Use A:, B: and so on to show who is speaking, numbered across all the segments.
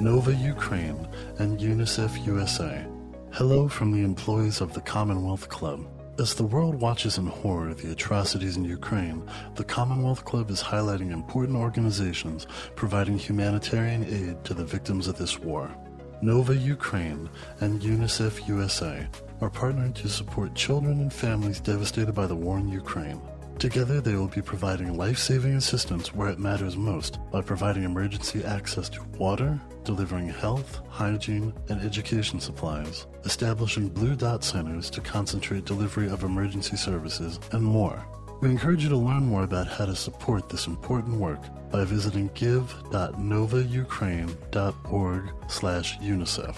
A: Nova Ukraine, and UNICEF USA. Hello from the employees of the Commonwealth Club. As the world watches in horror the atrocities in Ukraine, the Commonwealth Club is highlighting important organizations providing humanitarian aid to the victims of this war. Nova Ukraine and UNICEF USA are partnering to support children and families devastated by the war in Ukraine. Together, they will be providing life saving assistance where it matters most by providing emergency access to water, delivering health, hygiene, and education supplies, establishing Blue Dot centers to concentrate delivery of emergency services, and more. We encourage you to learn more about how to support this important work by visiting give.novaukraine.org slash UNICEF.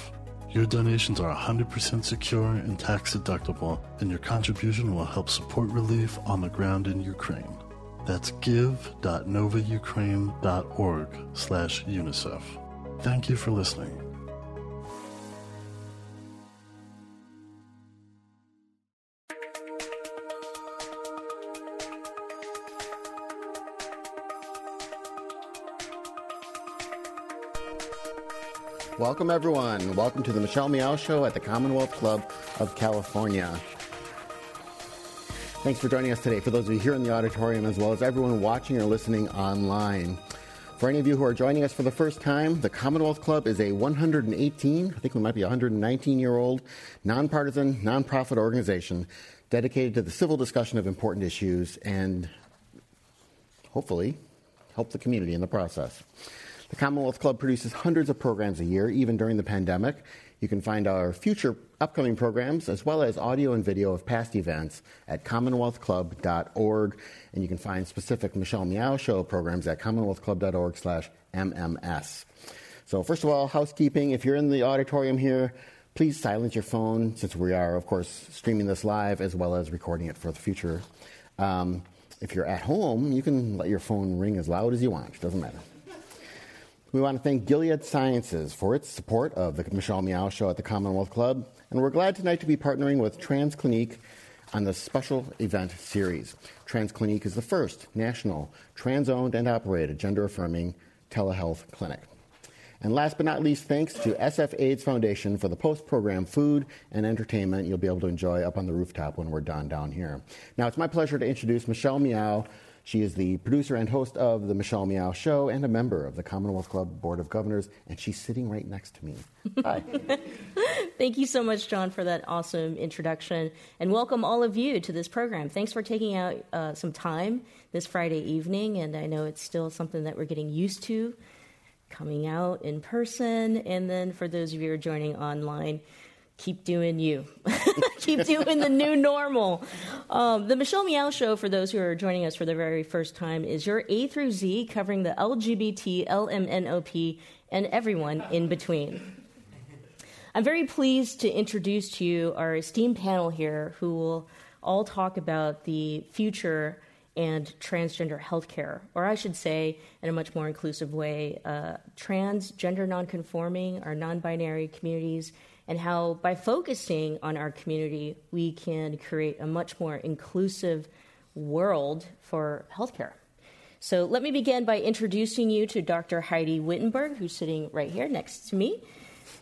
A: Your donations are 100% secure and tax deductible, and your contribution will help support relief on the ground in Ukraine. That's give.novaukraine.org slash UNICEF. Thank you for listening.
B: Welcome, everyone. Welcome to the Michelle Meow Show at the Commonwealth Club of California. Thanks for joining us today, for those of you here in the auditorium, as well as everyone watching or listening online. For any of you who are joining us for the first time, the Commonwealth Club is a 118, I think we might be 119 year old, nonpartisan, nonprofit organization dedicated to the civil discussion of important issues and hopefully help the community in the process. The Commonwealth Club produces hundreds of programs a year, even during the pandemic. You can find our future upcoming programs as well as audio and video of past events at commonwealthclub.org. And you can find specific Michelle Meow Show programs at commonwealthclub.org slash MMS. So, first of all, housekeeping. If you're in the auditorium here, please silence your phone since we are, of course, streaming this live as well as recording it for the future. Um, if you're at home, you can let your phone ring as loud as you want. It doesn't matter. We want to thank Gilead Sciences for its support of the Michelle Meow Show at the Commonwealth Club, and we're glad tonight to be partnering with TransClinique on the special event series. TransClinique is the first national trans owned and operated gender affirming telehealth clinic. And last but not least, thanks to SF AIDS Foundation for the post program food and entertainment you'll be able to enjoy up on the rooftop when we're done down here. Now, it's my pleasure to introduce Michelle Meow she is the producer and host of The Michelle Meow Show and a member of the Commonwealth Club Board of Governors, and she's sitting right next to me. Hi.
C: Thank you so much, John, for that awesome introduction, and welcome all of you to this program. Thanks for taking out uh, some time this Friday evening, and I know it's still something that we're getting used to coming out in person, and then for those of you who are joining online, keep doing you. keep doing the new normal. Um, the Michelle Meow Show, for those who are joining us for the very first time, is your A through Z covering the LGBT, LMNOP, and everyone in between. I'm very pleased to introduce to you our esteemed panel here who will all talk about the future and transgender healthcare, or I should say, in a much more inclusive way, uh, trans, gender nonconforming, or non binary communities and how by focusing on our community, we can create a much more inclusive world for healthcare. So let me begin by introducing you to Dr. Heidi Wittenberg, who's sitting right here next to me.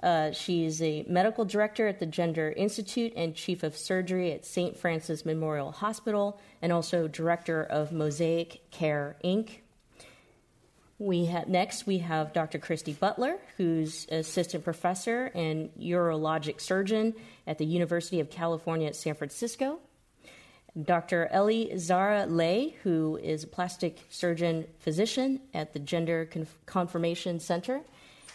C: Uh, she is a medical director at the Gender Institute and chief of surgery at St. Francis Memorial Hospital, and also director of Mosaic Care Inc., we have, next, we have Dr. Christy Butler, who's assistant professor and urologic surgeon at the University of California at San Francisco. Dr. Ellie Zara Ley, who is a plastic surgeon physician at the Gender Conf- Confirmation Center.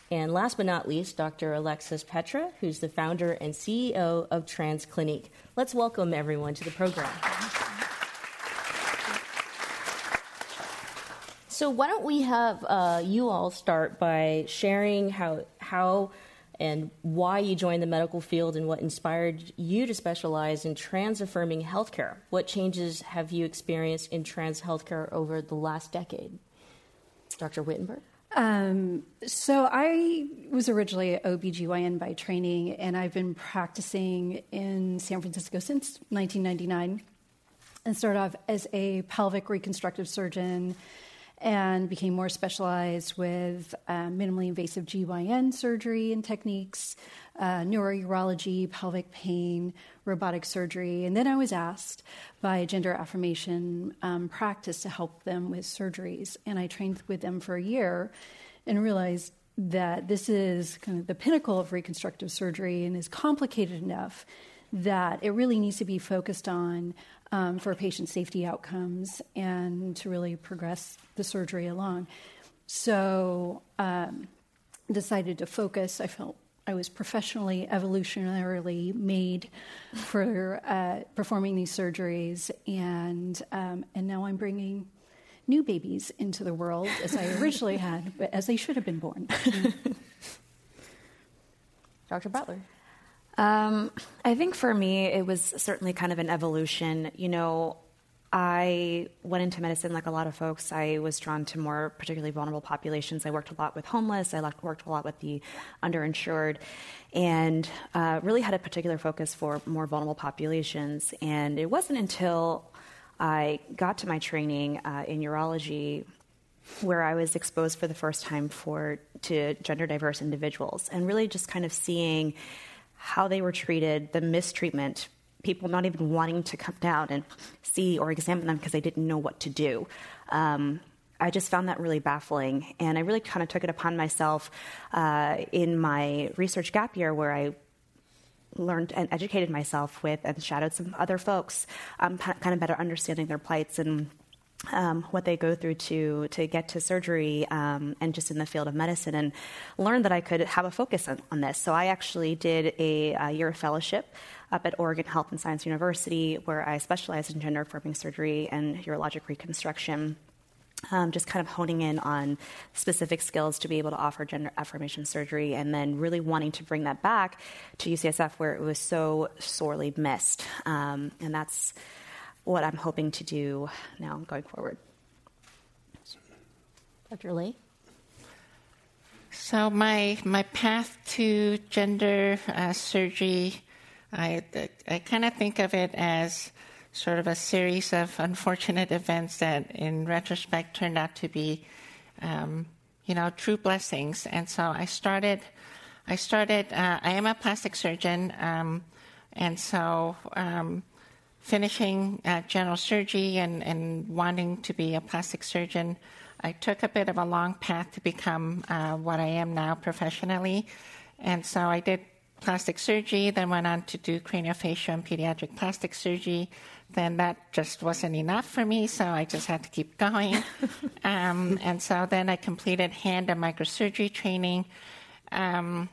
C: And last but not least, Dr. Alexis Petra, who's the founder and CEO of TransClinique. Let's welcome everyone to the program. So why don't we have uh, you all start by sharing how how and why you joined the medical field and what inspired you to specialize in trans affirming healthcare. What changes have you experienced in trans healthcare over the last decade? Dr. Wittenberg? Um,
D: so I was originally OBGYN by training, and I've been practicing in San Francisco since 1999 and started off as a pelvic reconstructive surgeon and became more specialized with uh, minimally invasive GYN surgery and techniques, uh, neurourology, pelvic pain, robotic surgery. And then I was asked by a gender affirmation um, practice to help them with surgeries. And I trained with them for a year and realized that this is kind of the pinnacle of reconstructive surgery and is complicated enough that it really needs to be focused on um, for patient safety outcomes and to really progress the surgery along. So, um, decided to focus. I felt I was professionally, evolutionarily made for uh, performing these surgeries, and um, and now I'm bringing new babies into the world as I originally had, but as they should have been born.
C: Dr. Butler.
E: Um, I think for me, it was certainly kind of an evolution. You know, I went into medicine like a lot of folks. I was drawn to more particularly vulnerable populations. I worked a lot with homeless, I worked a lot with the underinsured, and uh, really had a particular focus for more vulnerable populations. And it wasn't until I got to my training uh, in urology where I was exposed for the first time for to gender diverse individuals and really just kind of seeing how they were treated, the mistreatment, people not even wanting to come down and see or examine them because they didn't know what to do. Um, I just found that really baffling, and I really kind of took it upon myself uh, in my research gap year where I learned and educated myself with and shadowed some other folks, um, kind of better understanding their plights and um, what they go through to to get to surgery um, and just in the field of medicine and learned that I could have a focus on, on this. So I actually did a, a, year of fellowship up at Oregon Health and Science University where I specialized in gender affirming surgery and urologic reconstruction. Um, just kind of honing in on specific skills to be able to offer gender affirmation surgery, and then really wanting to bring that back to UCSF where it was so sorely missed. Um, and that's what I'm hoping to do now going forward.
C: Dr. Lee?
F: So my my path to gender uh, surgery, I I kind of think of it as sort of a series of unfortunate events that, in retrospect, turned out to be, um, you know, true blessings. And so I started. I started. Uh, I am a plastic surgeon, um, and so um, finishing uh, general surgery and, and wanting to be a plastic surgeon, I took a bit of a long path to become uh, what I am now professionally. And so I did plastic surgery, then went on to do craniofacial and pediatric plastic surgery. Then that just wasn't enough for me, so I just had to keep going. um, and so then I completed hand and microsurgery training. Um,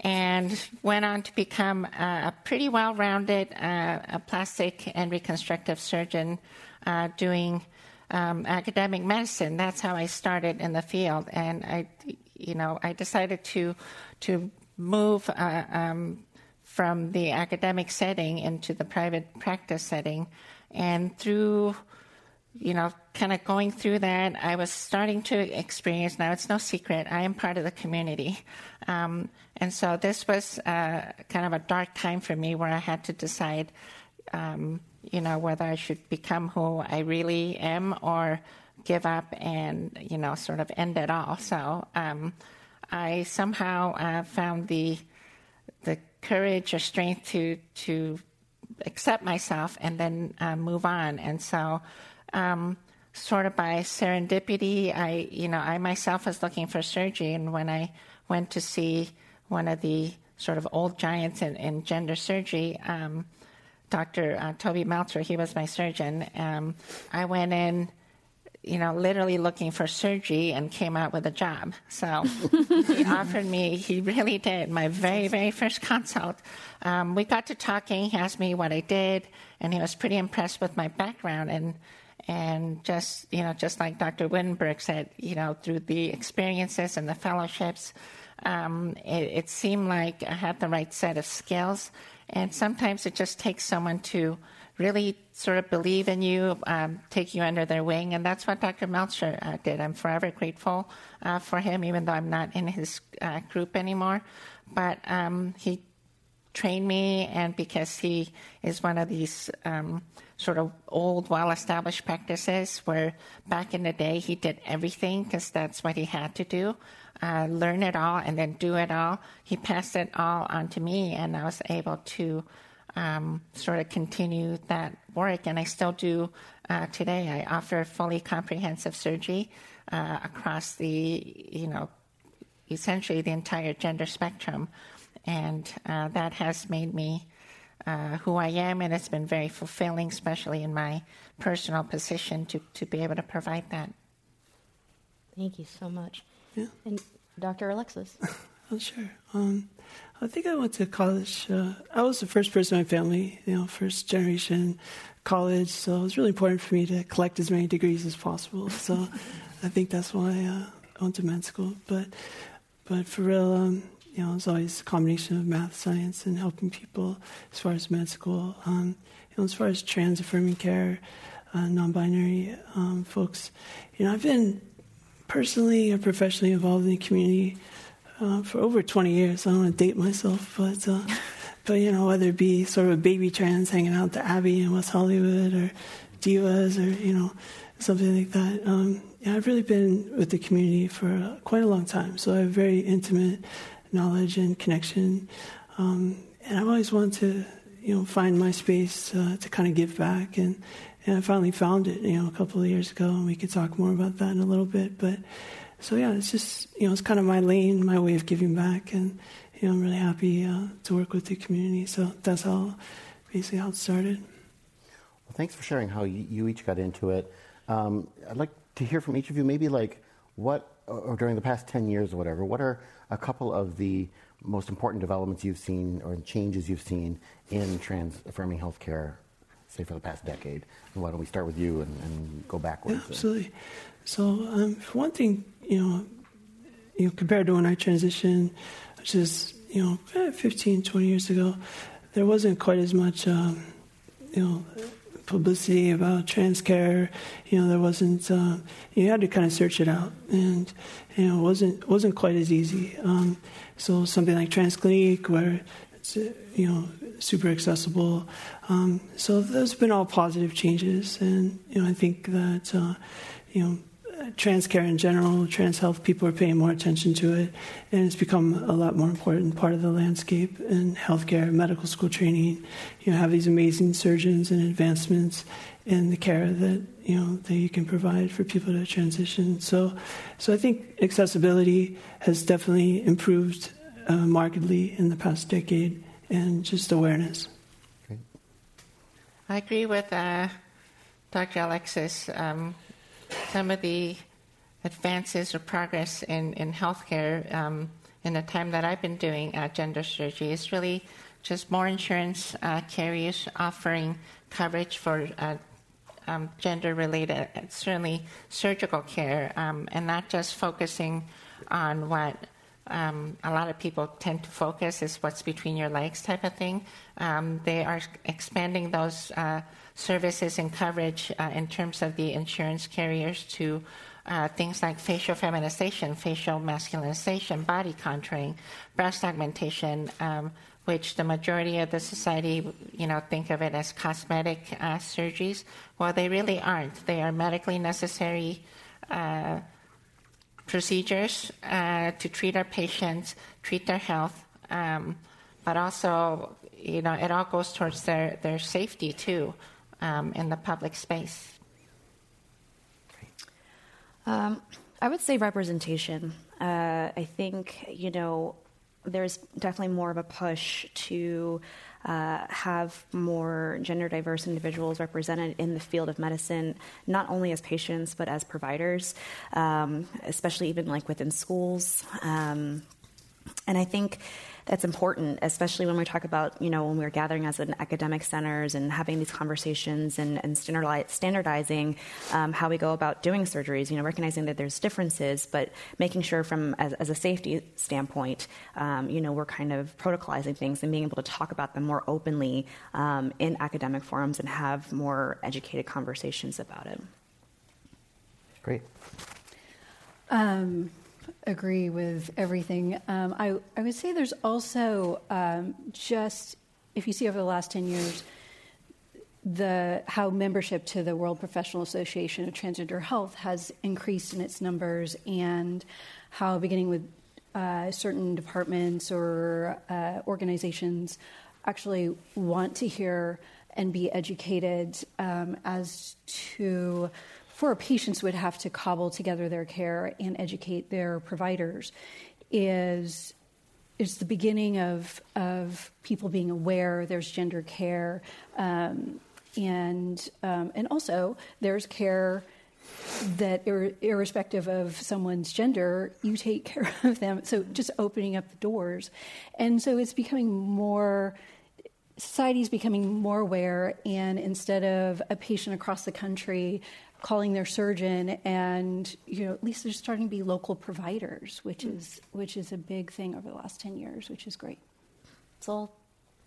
F: and went on to become a pretty well rounded uh, plastic and reconstructive surgeon uh, doing um, academic medicine. That's how I started in the field. And I, you know, I decided to, to move uh, um, from the academic setting into the private practice setting. And through you know, kind of going through that, I was starting to experience. Now it's no secret, I am part of the community, um, and so this was uh, kind of a dark time for me where I had to decide, um, you know, whether I should become who I really am or give up and you know, sort of end it all. So um, I somehow uh, found the the courage or strength to to accept myself and then uh, move on, and so um, sort of by serendipity, I, you know, I myself was looking for surgery, and when I went to see one of the sort of old giants in, in gender surgery, um, Dr. Uh, Toby Meltzer, he was my surgeon. Um, I went in, you know, literally looking for surgery and came out with a job. So he offered me, he really did, my very, very first consult. Um, we got to talking, he asked me what I did, and he was pretty impressed with my background. And and just you know just like dr wittenberg said you know through the experiences and the fellowships um, it, it, seemed like i had the right set of skills. And sometimes it just takes someone to really sort of believe in you um, take you under their wing. And that's what dr Meltzer uh, did. I'm forever grateful uh, for him even though i'm not in his uh, group anymore. But um, he trained me, and because he is one of these um, sort of old, well established practices where back in the day he did everything because that's what he had to do. Uh, learn it all and then do it all. He passed it all on to me, and I was able to um, sort of continue that work. And I still do uh, today. I offer fully comprehensive surgery uh, across the, you know, essentially the entire gender spectrum. And uh, that has made me uh, who I am, and it's been very fulfilling, especially in my personal position, to, to be able to provide that.
C: Thank you so much.
G: Yeah.
C: And Dr. Alexis.
G: oh, sure. Um, I think I went to college. Uh, I was the first person in my family, you know, first generation college. So it was really important for me to collect as many degrees as possible. So I think that's why uh, I went to med school. But but for real, um, you know, it's always a combination of math, science, and helping people as far as med school. Um, you know, as far as trans affirming care, uh, non-binary um, folks, you know, I've been personally or professionally involved in the community uh, for over 20 years. I don't want to date myself, but uh, but you know, whether it be sort of a baby trans hanging out at the Abbey in West Hollywood or divas or you know something like that. Um, yeah, I've really been with the community for uh, quite a long time, so I have very intimate knowledge and connection. Um, and I've always wanted to, you know, find my space uh, to kind of give back, and and I finally found it, you know, a couple of years ago, and we could talk more about that in a little bit. But so yeah, it's just you know, it's kind of my lane, my way of giving back, and you know, I'm really happy uh, to work with the community. So that's how basically how it started.
B: Well, thanks for sharing how you, you each got into it. Um, I'd like to hear from each of you, maybe like what, or during the past 10 years or whatever, what are a couple of the most important developments you've seen or changes you've seen in trans affirming healthcare, say for the past decade? And why don't we start with you and, and go backwards?
G: Yeah, absolutely. So, um, for one thing, you know, you know, compared to when I transitioned, which is you know eh, 15, 20 years ago, there wasn't quite as much, um, you know publicity about trans care. You know, there wasn't. Uh, you had to kind of search it out, and you know, it wasn't wasn't quite as easy. Um, so something like Trans Clinique, where it's uh, you know super accessible. Um, so those have been all positive changes, and you know, I think that uh, you know trans care in general, trans health, people are paying more attention to it, and it's become a lot more important part of the landscape in healthcare, medical school training. You know, have these amazing surgeons and advancements in the care that you know that you can provide for people to transition. So, so I think accessibility has definitely improved uh, markedly in the past decade, and just awareness.
F: I agree with uh, Dr. Alexis. Um, some of the advances or progress in, in healthcare um, in the time that I've been doing uh, gender surgery is really just more insurance uh, carriers offering coverage for uh, um, gender related, certainly surgical care, um, and not just focusing on what um, a lot of people tend to focus is what's between your legs type of thing. Um, they are expanding those uh, services and coverage uh, in terms of the insurance carriers to uh, things like facial feminization, facial masculinization, body contouring, breast augmentation, um, which the majority of the society, you know, think of it as cosmetic uh, surgeries. Well, they really aren't. They are medically necessary uh, procedures uh, to treat our patients, treat their health, um, but also, you know, it all goes towards their, their safety too um, in the public space.
E: Um, I would say representation. Uh, I think, you know, there's definitely more of a push to uh, have more gender diverse individuals represented in the field of medicine, not only as patients but as providers, um, especially even like within schools. Um, and I think that's important, especially when we talk about, you know, when we're gathering as an academic centers and having these conversations and, and standardizing um, how we go about doing surgeries, you know, recognizing that there's differences, but making sure from, as, as a safety standpoint, um, you know, we're kind of protocolizing things and being able to talk about them more openly um, in academic forums and have more educated conversations about it.
B: Great.
D: Um, agree with everything. Um, I, I would say there's also um, just, if you see over the last 10 years, the how membership to the World Professional Association of Transgender Health has increased in its numbers, and how beginning with uh, certain departments or uh, organizations actually want to hear and be educated um, as to for patients would have to cobble together their care and educate their providers is is the beginning of of people being aware there's gender care um, and um, and also there's care that ir- irrespective of someone's gender, you take care of them. So just opening up the doors, and so it's becoming more. Society is becoming more aware, and instead of a patient across the country calling their surgeon, and you know, at least there's starting to be local providers, which mm. is which is a big thing over the last ten years, which is great.
C: It's all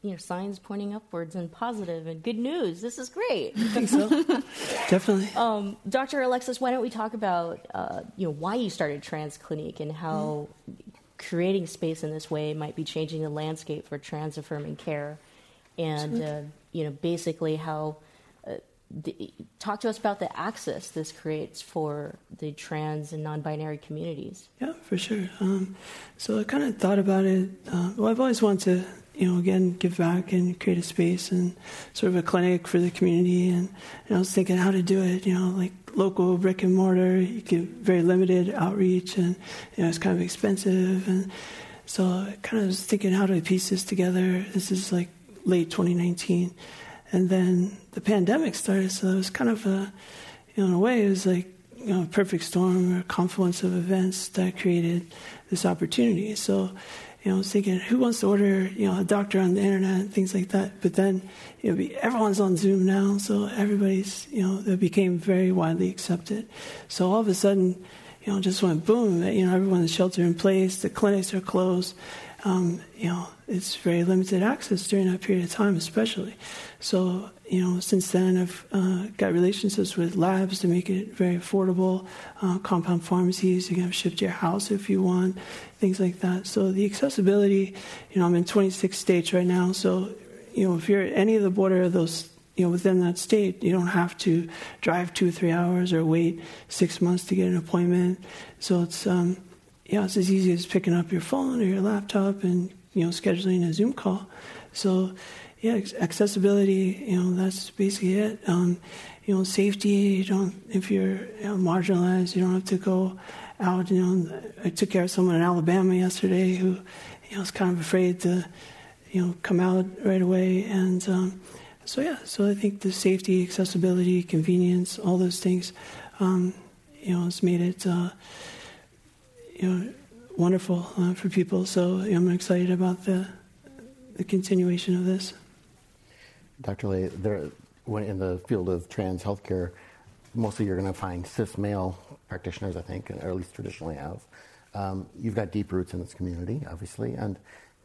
C: you know signs pointing upwards and positive and good news. This is great.
G: I think so. Definitely.
C: Um, Dr. Alexis, why don't we talk about uh, you know why you started Trans Clinique and how mm. creating space in this way might be changing the landscape for trans affirming care, and uh, you know basically how. The, talk to us about the access this creates for the trans and non-binary communities.
G: Yeah, for sure. Um, so I kind of thought about it. Uh, well, I've always wanted to you know, again, give back and create a space and sort of a clinic for the community. And, and I was thinking how to do it, you know, like local brick and mortar, you get very limited outreach and, you know, it's kind of expensive. And so I kind of was thinking how to piece this together. This is like late 2019. And then the pandemic started, so it was kind of a, you know, in a way, it was like, you know, a perfect storm or a confluence of events that created this opportunity. So, you know, I was thinking, who wants to order, you know, a doctor on the internet and things like that. But then, you know, everyone's on Zoom now, so everybody's, you know, it became very widely accepted. So all of a sudden, you know, just went boom. You know, everyone's shelter in place, the clinics are closed. Um, you know, it's very limited access during that period of time, especially. So you know, since then I've uh, got relationships with labs to make it very affordable. Uh, compound pharmacies, you can have shipped to your house if you want, things like that. So the accessibility, you know, I'm in 26 states right now. So, you know, if you're at any of the border of those, you know, within that state, you don't have to drive two or three hours or wait six months to get an appointment. So it's, um, yeah, it's as easy as picking up your phone or your laptop and, you know, scheduling a Zoom call. So, yeah, accessibility. You know, that's basically it. Um, you know, safety. You don't if you're you know, marginalized, you don't have to go out. You know, I took care of someone in Alabama yesterday who, you know, was kind of afraid to, you know, come out right away. And um, so yeah, so I think the safety, accessibility, convenience, all those things, um, you know, has made it, uh, you know, wonderful uh, for people. So I'm excited about the the continuation of this.
B: Dr. Ley, there, when in the field of trans healthcare, mostly you're going to find cis male practitioners, I think, or at least traditionally have. Um, you've got deep roots in this community, obviously, and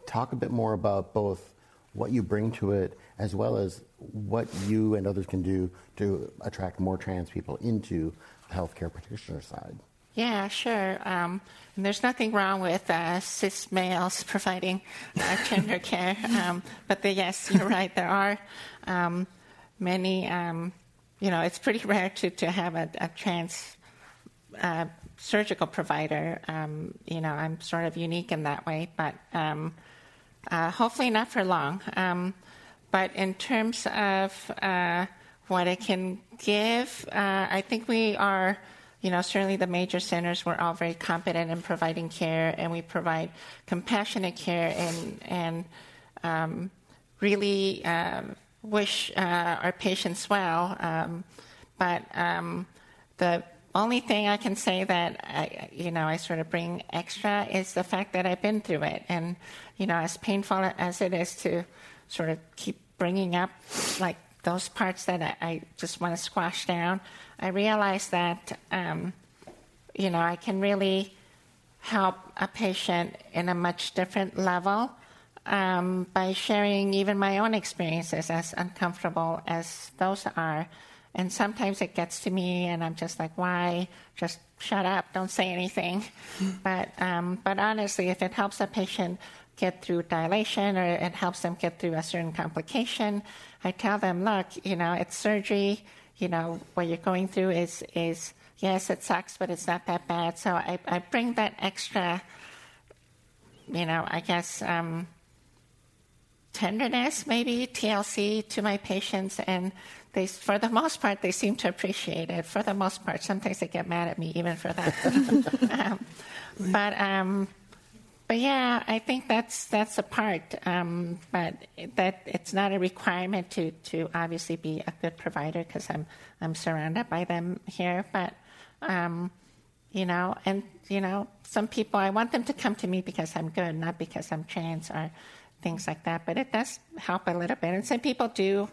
B: talk a bit more about both what you bring to it as well as what you and others can do to attract more trans people into the healthcare practitioner side.
F: Yeah, sure. Um, there's nothing wrong with uh, cis males providing uh, gender care, um, but the, yes, you're right. There are um, many. Um, you know, it's pretty rare to to have a, a trans uh, surgical provider. Um, you know, I'm sort of unique in that way, but um, uh, hopefully not for long. but in terms of uh, what it can give, uh, I think we are you know, certainly the major centers were all very competent in providing care, and we provide compassionate care and and um, really um, wish uh, our patients well. Um, but um, the only thing I can say that I, you know I sort of bring extra is the fact that I've been through it, and you know, as painful as it is to sort of keep bringing up like those parts that I, I just want to squash down. I realized that, um, you know, I can really help a patient in a much different level um, by sharing even my own experiences, as uncomfortable as those are. And sometimes it gets to me, and I'm just like, why? Just shut up, don't say anything. but, um, but honestly, if it helps a patient get through dilation or it helps them get through a certain complication, I tell them, look, you know, it's surgery. You know, what you're going through is, is yes, it sucks, but it's not that bad. So I, I bring that extra, you know, I guess, um, tenderness, maybe TLC, to my patients, and they, for the most part, they seem to appreciate it. For the most part, sometimes they get mad at me even for that. um, but um, but yeah, I think that's that's a part. Um, but that it's not a requirement to to obviously be a good provider because I'm I'm surrounded by them here. But um, you know, and you know, some people I want them to come to me because I'm good, not because I'm trans or things like that. But it does help a little bit, and some people do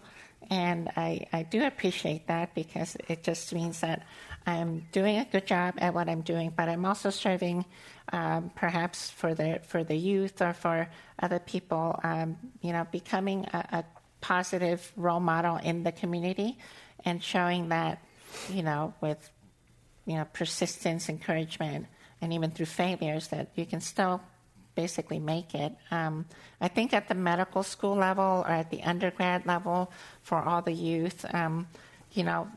F: and I, I do appreciate that because it just means that I'm doing a good job at what I'm doing, but I'm also serving um, perhaps for the, for the youth or for other people, um, you know, becoming a, a positive role model in the community and showing that, you know, with, you know, persistence, encouragement, and even through failures that you can still basically make it. Um, I think at the medical school level or at the undergrad level for all the youth, um, you know,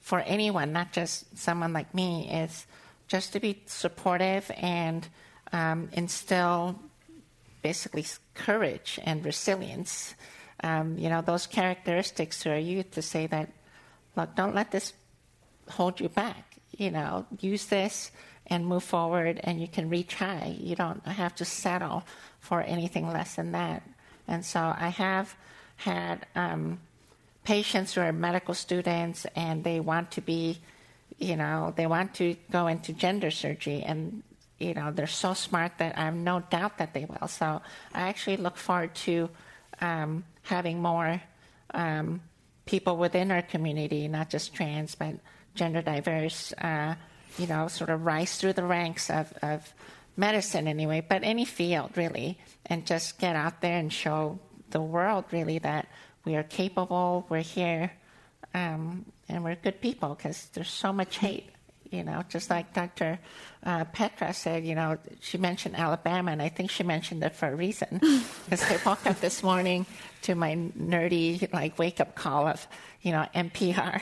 F: for anyone, not just someone like me, is just to be supportive and um, instill basically courage and resilience. Um, you know, those characteristics to our youth to say that, look, don't let this hold you back. You know, use this and move forward and you can retry. You don't have to settle for anything less than that. And so I have had um, patients who are medical students and they want to be, you know, they want to go into gender surgery and, you know, they're so smart that I have no doubt that they will. So I actually look forward to um, having more um, people within our community, not just trans, but gender diverse. Uh, you know, sort of rise through the ranks of, of medicine anyway, but any field really, and just get out there and show the world really that we are capable, we're here, um, and we're good people because there's so much hate. You know, just like Dr. Uh, Petra said, you know, she mentioned Alabama, and I think she mentioned it for a reason. Because I woke up this morning to my nerdy, like, wake up call of, you know, NPR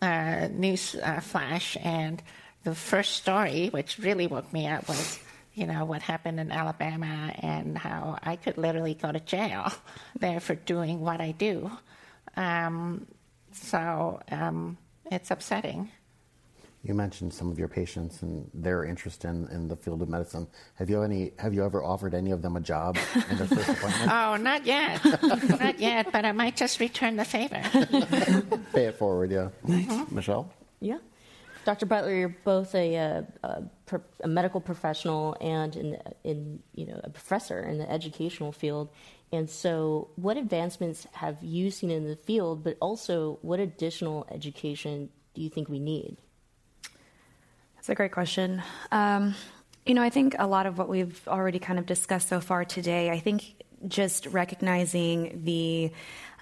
F: uh, news uh, flash, and the first story, which really woke me up, was you know what happened in Alabama and how I could literally go to jail there for doing what I do. Um, so um, it's upsetting.
B: You mentioned some of your patients and their interest in, in the field of medicine. Have you any? Have you ever offered any of them a job in their first appointment?
F: oh, not yet, not yet. But I might just return the favor.
B: Pay it forward, yeah. Mm-hmm. Michelle.
C: Yeah. Dr. Butler, you're both a, uh, a, a, a medical professional and in, in, you know, a professor in the educational field. And so, what advancements have you seen in the field, but also what additional education do you think we need?
E: That's a great question. Um, you know, I think a lot of what we've already kind of discussed so far today, I think just recognizing the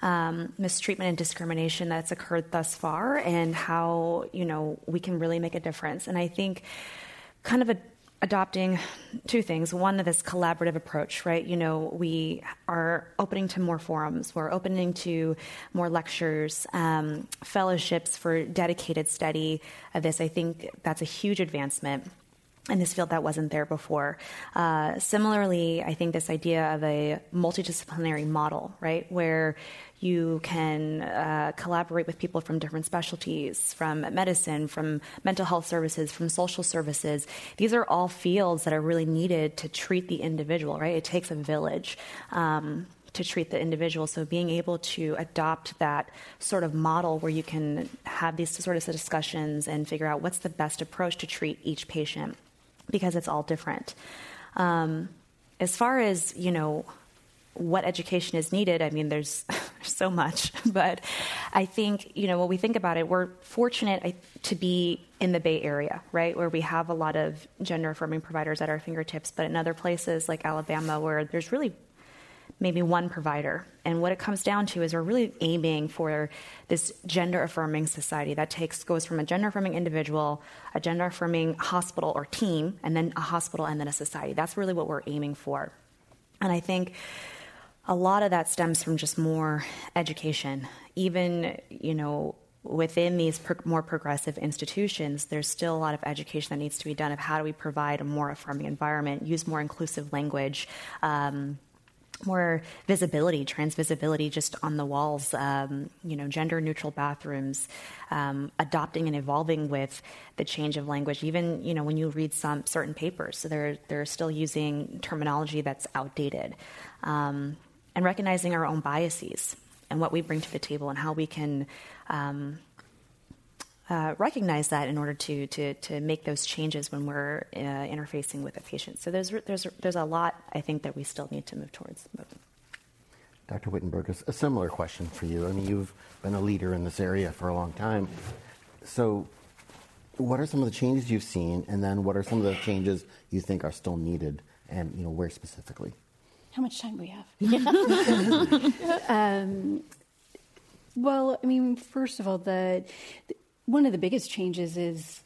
E: um, mistreatment and discrimination that's occurred thus far and how, you know, we can really make a difference. And I think kind of a, adopting two things. One, this collaborative approach, right? You know, we are opening to more forums, we're opening to more lectures, um, fellowships for dedicated study of this. I think that's a huge advancement in this field that wasn't there before. Uh, similarly, I think this idea of a multidisciplinary model, right, where you can uh, collaborate with people from different specialties, from medicine, from mental health services, from social services. These are all fields that are really needed to treat the individual, right? It takes a village. Um, to treat the individual. So being able to adopt that sort of model where you can have these sort of discussions and figure out what's the best approach to treat each patient because it's all different. Um, as far as, you know, what education is needed, I mean, there's so much, but I think, you know, when we think about it, we're fortunate to be in the Bay Area, right, where we have a lot of gender affirming providers at our fingertips, but in other places like Alabama, where there's really maybe one provider. And what it comes down to is we're really aiming for this gender affirming society that takes goes from a gender affirming individual, a gender affirming hospital or team, and then a hospital and then a society. That's really what we're aiming for. And I think a lot of that stems from just more education. Even, you know, within these pro- more progressive institutions, there's still a lot of education that needs to be done of how do we provide a more affirming environment, use more inclusive language. Um, more visibility, trans visibility just on the walls, um, you know, gender neutral bathrooms, um, adopting and evolving with the change of language. Even, you know, when you read some certain papers, so they're, they're still using terminology that's outdated. Um, and recognizing our own biases and what we bring to the table and how we can um, uh, recognize that in order to, to, to make those changes when we're uh, interfacing with a patient. So there's, there's, there's a lot, I think, that we still need to move towards.
B: Dr. Wittenberg, a similar question for you. I mean, you've been a leader in this area for a long time. So, what are some of the changes you've seen, and then what are some of the changes you think are still needed, and you know where specifically?
D: How much time do we have? um, well, I mean, first of all, the, the, one of the biggest changes is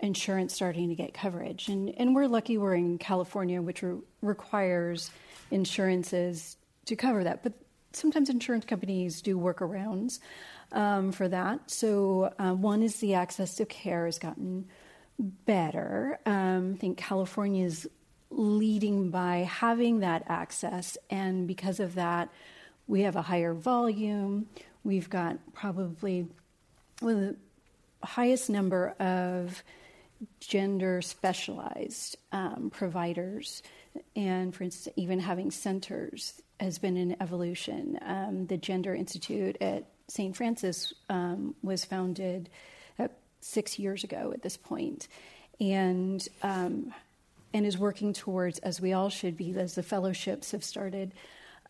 D: insurance starting to get coverage, and and we're lucky we're in California, which re- requires insurances to cover that, but sometimes insurance companies do workarounds um, for that. So uh, one is the access to care has gotten better. Um, I think California is leading by having that access. And because of that, we have a higher volume. We've got probably one of the highest number of gender specialized um, providers. And for instance, even having centers has been an evolution. Um, the Gender Institute at St. Francis um, was founded uh, six years ago at this point. And um, and is working towards, as we all should be, as the fellowships have started,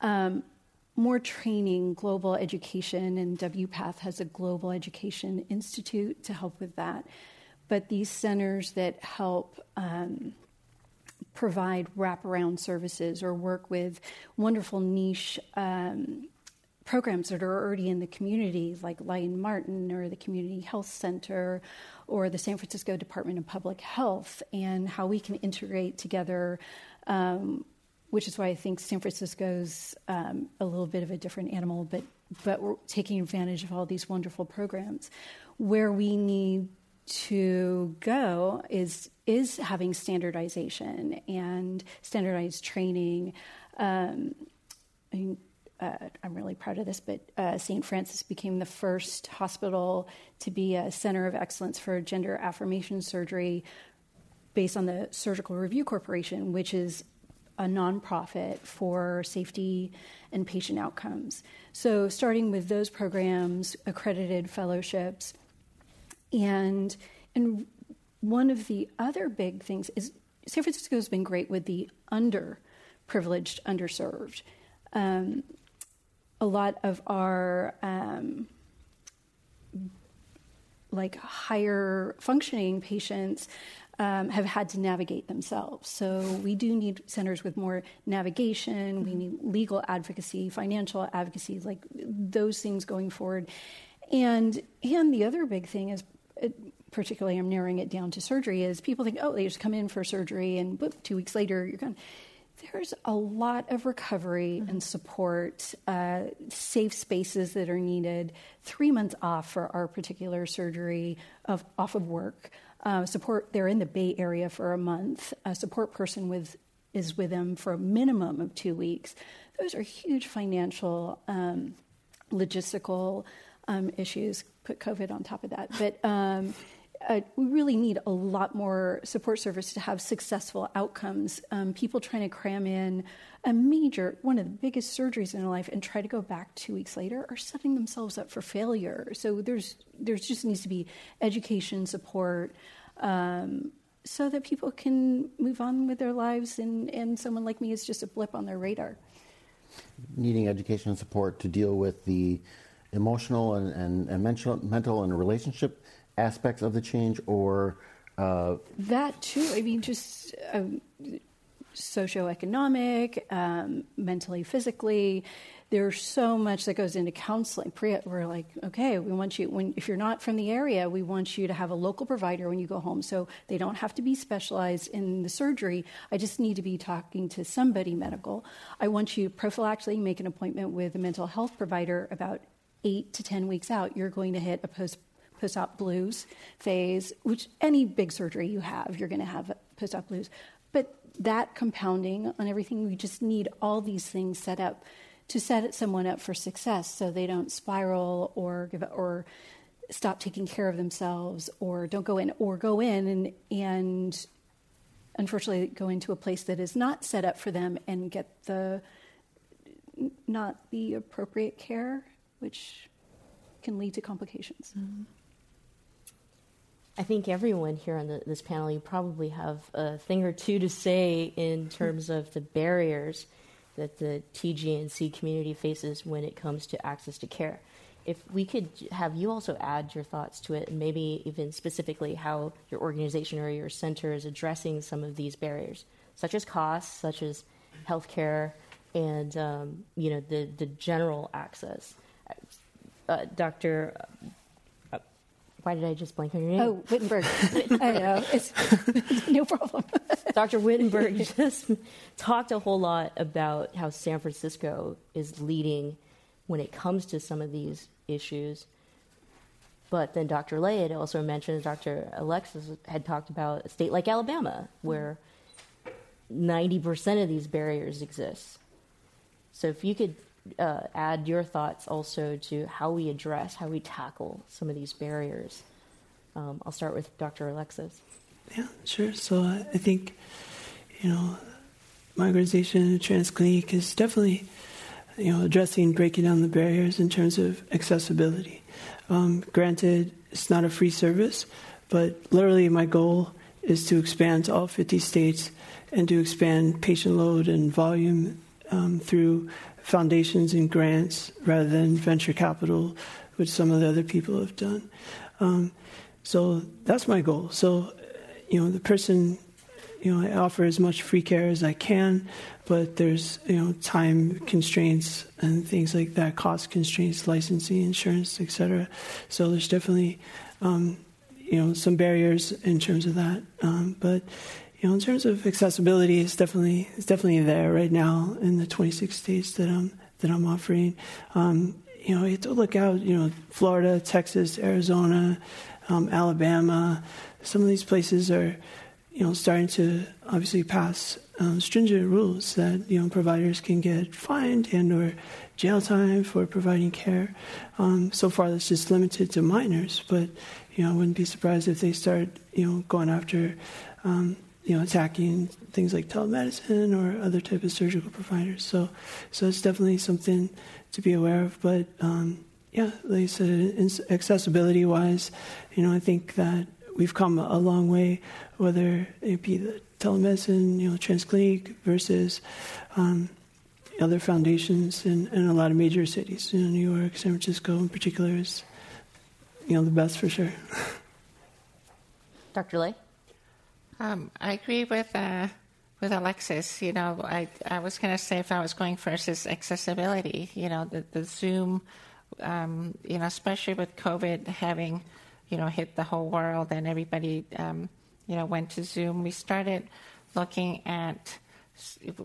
D: um, more training, global education, and WPATH has a global education institute to help with that. But these centers that help um, provide wraparound services or work with wonderful niche um, programs that are already in the community, like Lyon Martin or the Community Health Center or the San Francisco Department of Public Health, and how we can integrate together. Um, which is why I think San Francisco's um, a little bit of a different animal, but but we're taking advantage of all these wonderful programs. Where we need to go is is having standardization and standardized training. Um, I mean, uh, I'm really proud of this, but uh, St. Francis became the first hospital to be a center of excellence for gender affirmation surgery based on the Surgical Review Corporation, which is a nonprofit for safety and patient outcomes. So, starting with those programs, accredited fellowships, and and one of the other big things is San Francisco has been great with the underprivileged, underserved. Um, a lot of our um, like higher functioning patients um, have had to navigate themselves. So we do need centers with more navigation. We need legal advocacy, financial advocacy, like those things going forward. And and the other big thing is. particularly, I'm narrowing it down to surgery. Is people think, oh, they just come in for surgery, and boop, two weeks later, you're gone there's a lot of recovery mm-hmm. and support, uh, safe spaces that are needed, three months off for our particular surgery of off of work. Uh, support they're in the Bay Area for a month. A support person with is with them for a minimum of two weeks. Those are huge financial, um, logistical um, issues. Put COVID on top of that, but um, uh, we really need a lot more support service to have successful outcomes. Um, people trying to cram in a major, one of the biggest surgeries in their life, and try to go back two weeks later are setting themselves up for failure. So there's there's just needs to be education support. Um, so that people can move on with their lives, and, and someone like me is just a blip on their radar.
B: Needing education and support to deal with the emotional and, and, and mental, mental and relationship aspects of the change or uh,
D: that too i mean just um, socioeconomic, um, mentally, physically. There's so much that goes into counseling. We're like, okay, we want you, when, if you're not from the area, we want you to have a local provider when you go home. So they don't have to be specialized in the surgery. I just need to be talking to somebody medical. I want you prophylactically make an appointment with a mental health provider about eight to 10 weeks out. You're going to hit a post post op blues phase, which any big surgery you have, you're going to have post op blues. But that compounding on everything, we just need all these things set up to set someone up for success so they don't spiral or give or stop taking care of themselves or don't go in or go in and and unfortunately go into a place that is not set up for them and get the not the appropriate care which can lead to complications. Mm-hmm.
C: I think everyone here on the, this panel, you probably have a thing or two to say in terms of the barriers that the TGNC community faces when it comes to access to care. If we could have you also add your thoughts to it, and maybe even specifically how your organization or your center is addressing some of these barriers, such as costs, such as healthcare, and um, you know the the general access. Uh, Dr. Why did I just blank on your name?
D: Oh, Wittenberg. I know. It's, no problem.
C: Dr. Wittenberg just talked a whole lot about how San Francisco is leading when it comes to some of these issues. But then Dr. Ley had also mentioned, Dr. Alexis had talked about a state like Alabama, where 90% of these barriers exist. So if you could uh, add your thoughts also to how we address, how we tackle some of these barriers. Um, I'll start with Dr. Alexis.
G: Yeah, sure. So uh, I think, you know, my organization, Trans Clinique, is definitely, you know, addressing breaking down the barriers in terms of accessibility. Um, granted, it's not a free service, but literally my goal is to expand to all 50 states and to expand patient load and volume um, through foundations and grants rather than venture capital, which some of the other people have done. Um, so that's my goal. So, you know, the person, you know, I offer as much free care as I can, but there's, you know, time constraints and things like that, cost constraints, licensing, insurance, etc. So there's definitely, um, you know, some barriers in terms of that. Um, but you know, in terms of accessibility, it's definitely it's definitely there right now in the 26 states that I'm that I'm offering. Um, you know, you have to look out. You know, Florida, Texas, Arizona, um, Alabama. Some of these places are, you know, starting to obviously pass um, stringent rules that you know providers can get fined and or jail time for providing care. Um, so far, that's just limited to minors, but you know, I wouldn't be surprised if they start, you know, going after um, you know, attacking things like telemedicine or other type of surgical providers. So, so it's definitely something to be aware of. But um, yeah, like I said, accessibility wise, you know, I think that we've come a long way, whether it be the telemedicine, you know, Trans Clinique versus um, other foundations in, in a lot of major cities. You know, New York, San Francisco, in particular, is you know the best for sure.
C: Dr. Ley.
F: Um, I agree with uh, with Alexis. You know, I I was going to say if I was going first is accessibility. You know, the the Zoom. Um, you know, especially with COVID having, you know, hit the whole world and everybody, um, you know, went to Zoom. We started looking at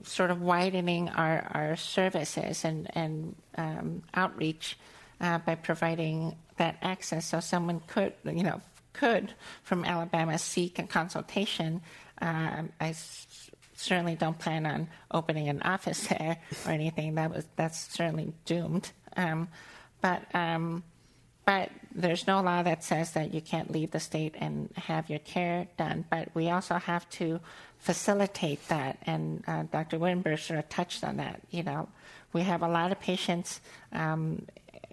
F: sort of widening our, our services and, and um, outreach uh, by providing that access so someone could, you know, could from Alabama seek a consultation. Um, I s- certainly don't plan on opening an office there or anything. That was that's certainly doomed. Um, but um, but there's no law that says that you can't leave the state and have your care done. But we also have to facilitate that, and uh, Dr. Wittenberg sort of touched on that. You know, we have a lot of patients, um,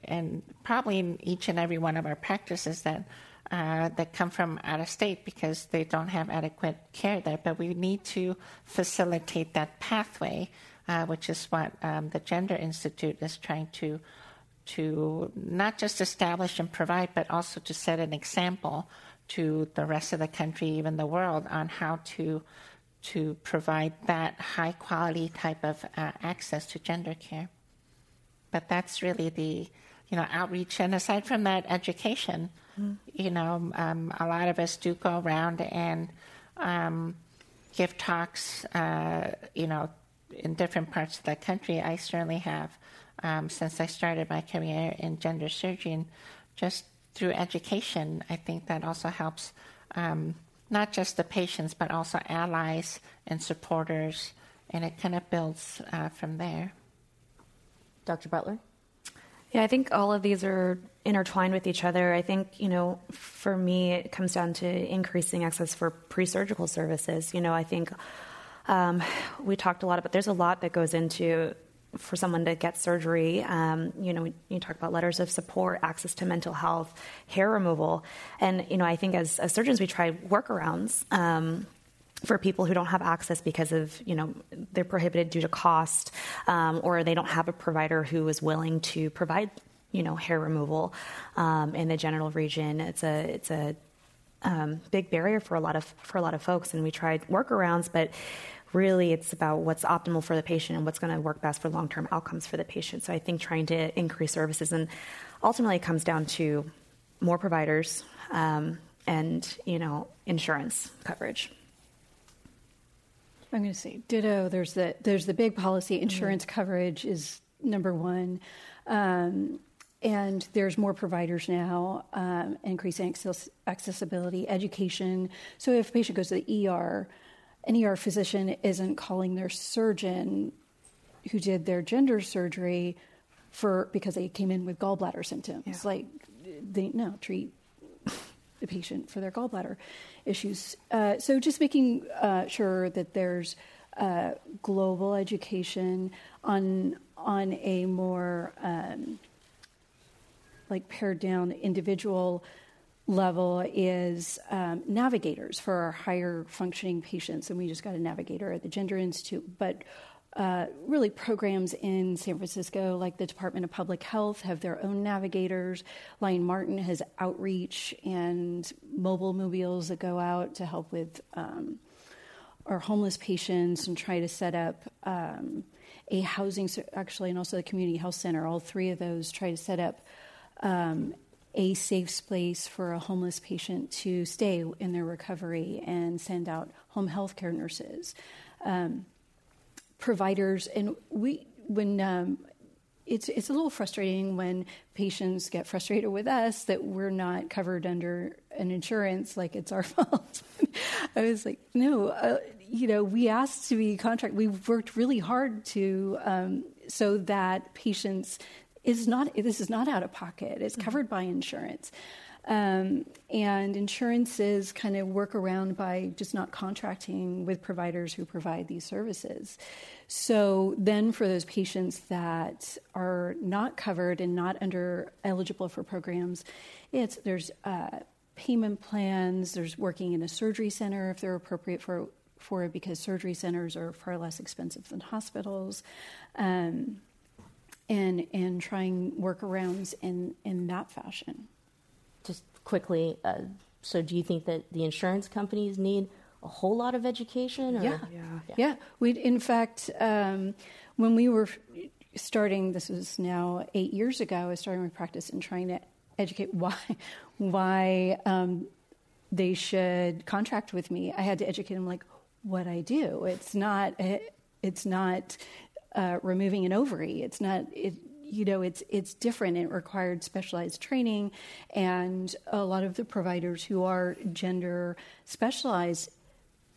F: and probably in each and every one of our practices that uh, that come from out of state because they don't have adequate care there. But we need to facilitate that pathway, uh, which is what um, the Gender Institute is trying to to not just establish and provide, but also to set an example to the rest of the country, even the world, on how to to provide that high quality type of uh, access to gender care. But that's really the you know outreach, and aside from that, education. Mm. You know, um, a lot of us do go around and um, give talks. Uh, you know, in different parts of the country. I certainly have um, since I started my career in gender surgery, and just through education, I think that also helps um, not just the patients, but also allies and supporters, and it kind of builds uh, from there.
C: Dr. Butler?
E: Yeah, I think all of these are intertwined with each other. I think, you know, for me, it comes down to increasing access for pre surgical services. You know, I think um, we talked a lot about there's a lot that goes into for someone to get surgery. Um, you know, you talk about letters of support, access to mental health, hair removal, and you know, I think as, as surgeons we try workarounds. Um, for people who don't have access because of you know they're prohibited due to cost um, or they don't have a provider who is willing to provide you know hair removal um, in the genital region it's a it's a um, big barrier for a lot of for a lot of folks and we tried workarounds but really it's about what's optimal for the patient and what's going to work best for long-term outcomes for the patient. So I think trying to increase services and ultimately it comes down to more providers um, and you know insurance coverage.
D: I'm going to say ditto. There's the there's the big policy. Insurance mm-hmm. coverage is number one. Um, and there's more providers now, um, increasing access, accessibility, education. So if a patient goes to the ER, an ER physician isn't calling their surgeon who did their gender surgery for because they came in with gallbladder symptoms. Yeah. Like they no treat the patient for their gallbladder issues. Uh, so just making uh, sure that there's uh, global education on on a more um, like pared down individual level is um, navigators for our higher functioning patients, and we just got a navigator at the Gender Institute. But uh, really, programs in San Francisco, like the Department of Public Health, have their own navigators. Lyon-Martin has outreach and mobile mobiles that go out to help with um, our homeless patients and try to set up. Um, a housing, actually, and also the community health center. All three of those try to set up um, a safe space for a homeless patient to stay in their recovery and send out home health care nurses, um, providers, and we when um, it's it's a little frustrating when patients get frustrated with us that we're not covered under an insurance like it's our fault. I was like, no, uh, you know, we asked to be contract. We've worked really hard to um, so that patients is not this is not out of pocket. It's mm-hmm. covered by insurance. Um, and insurances kind of work around by just not contracting with providers who provide these services. So then, for those patients that are not covered and not under eligible for programs, it's there's uh, payment plans. There's working in a surgery center if they're appropriate for for it because surgery centers are far less expensive than hospitals. Um, and and trying workarounds in in that fashion.
C: Just quickly, uh, so do you think that the insurance companies need a whole lot of education?
D: Or? Yeah. yeah, yeah. We in fact, um, when we were starting, this was now eight years ago. I was starting my practice and trying to educate why why um, they should contract with me. I had to educate them like what I do. It's not. It's not uh, removing an ovary. It's not it, you know it's it's different. It required specialized training, and a lot of the providers who are gender specialized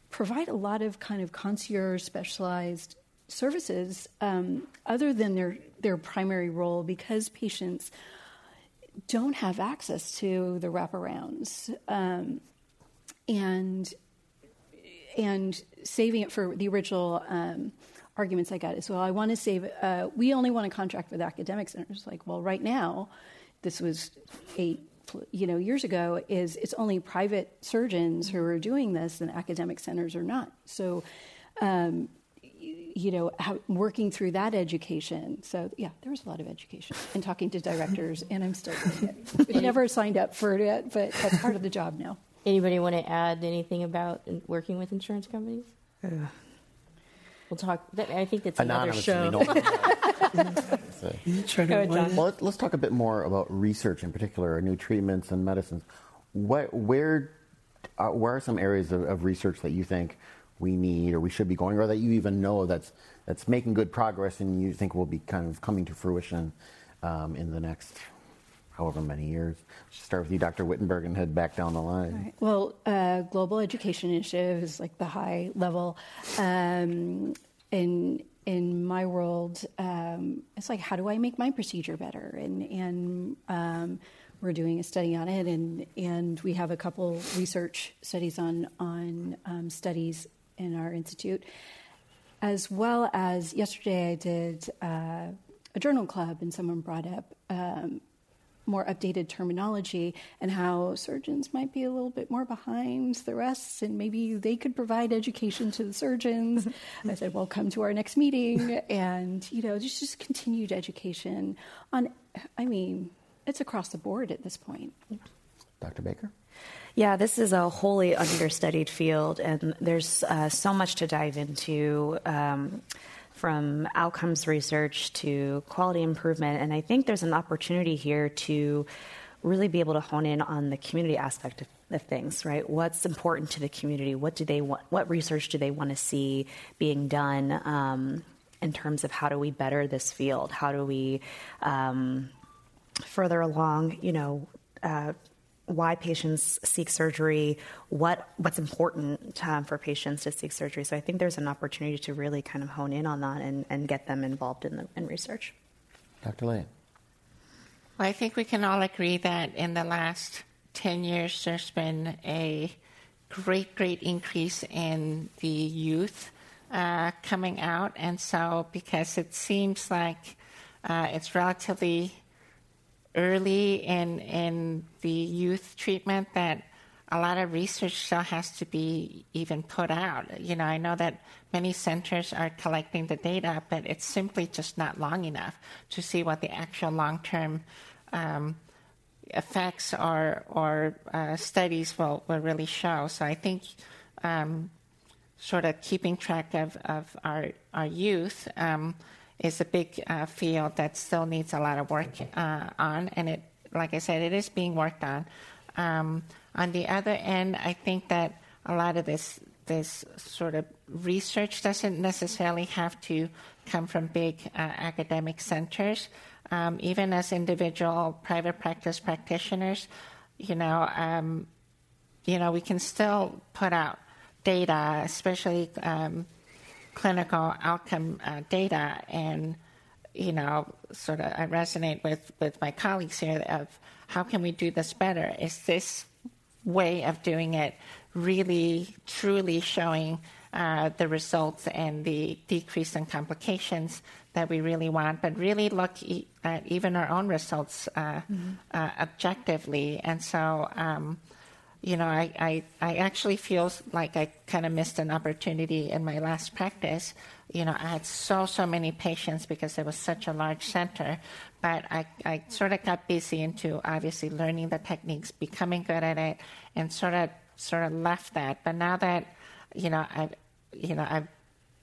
D: provide a lot of kind of concierge specialized services um, other than their their primary role because patients don't have access to the wraparounds um, and and saving it for the original um, arguments I got is, well, I want to save, uh, we only want to contract with academic centers. Like, well, right now, this was eight you know years ago is it's only private surgeons who are doing this and academic centers are not. So um, you know how, working through that education. So yeah there was a lot of education and talking to directors and i'm still doing it. I never signed up for it but that's part of the job now.
C: Anybody want to add anything about working with insurance companies We'll talk. I think that's another show.
B: don't- So-
G: You try to
C: Go ahead,
G: avoid
C: John.
G: it.
B: Well, let's, let's talk a bit more about research in particular, new treatments and medicines. What, where, uh, where are some areas of, of research that you think we need or we should be going, or that you even know that's that's making good progress and you think will be kind of coming to fruition um, in the next however many years? Let's start with you, Dr. Wittenberg, and head back down the line.
D: Right. Well, uh, Global Education Initiative is like the high level. Um, in in my world, um, it's like how do I make my procedure better? And and um, we're doing a study on it, and and we have a couple research studies on on um, studies in our institute, as well as yesterday I did uh, a journal club, and someone brought up. Um, more updated terminology and how surgeons might be a little bit more behind the rest and maybe they could provide education to the surgeons. I said, well, come to our next meeting and, you know, just, just continued education on, I mean, it's across the board at this point.
B: Dr. Baker?
E: Yeah, this is a wholly understudied field, and there's uh, so much to dive into. Um, from outcomes research to quality improvement. And I think there's an opportunity here to really be able to hone in on the community aspect of, of things, right? What's important to the community? What do they want? What research do they want to see being done um, in terms of how do we better this field? How do we um, further along, you know, uh, why patients seek surgery, what what's important um, for patients to seek surgery. So I think there's an opportunity to really kind of hone in on that and, and get them involved in the in research.
B: Dr. Ley?
F: Well, I think we can all agree that in the last 10 years, there's been a great, great increase in the youth uh, coming out. And so, because it seems like uh, it's relatively early in, in the youth treatment, that a lot of research still has to be even put out. You know, I know that many centers are collecting the data, but it's simply just not long enough to see what the actual long term um, effects or, or uh, studies will, will really show. So I think um, sort of keeping track of, of our, our youth um, is a big uh, field that still needs a lot of work uh, on. And it, like I said, it is being worked on. Um, on the other end, I think that a lot of this this sort of research doesn't necessarily have to come from big uh, academic centers. Um, even as individual private practice practitioners, you know, um, you know, we can still put out data, especially um, clinical outcome uh, data, and you know, sort of, I resonate with with my colleagues here of how can we do this better? Is this way of doing it really truly showing uh, the results and the decrease in complications that we really want, but really look e- at even our own results uh, uh, objectively. And so, um, you know, I, I, I actually feel like I kind of missed an opportunity in my last practice. You know, I had so, so many patients because it was such a large center, but I, I sort of got busy into obviously learning the techniques, becoming good at it, and sort of sort of left that. But now that, you know, I've, you know, I've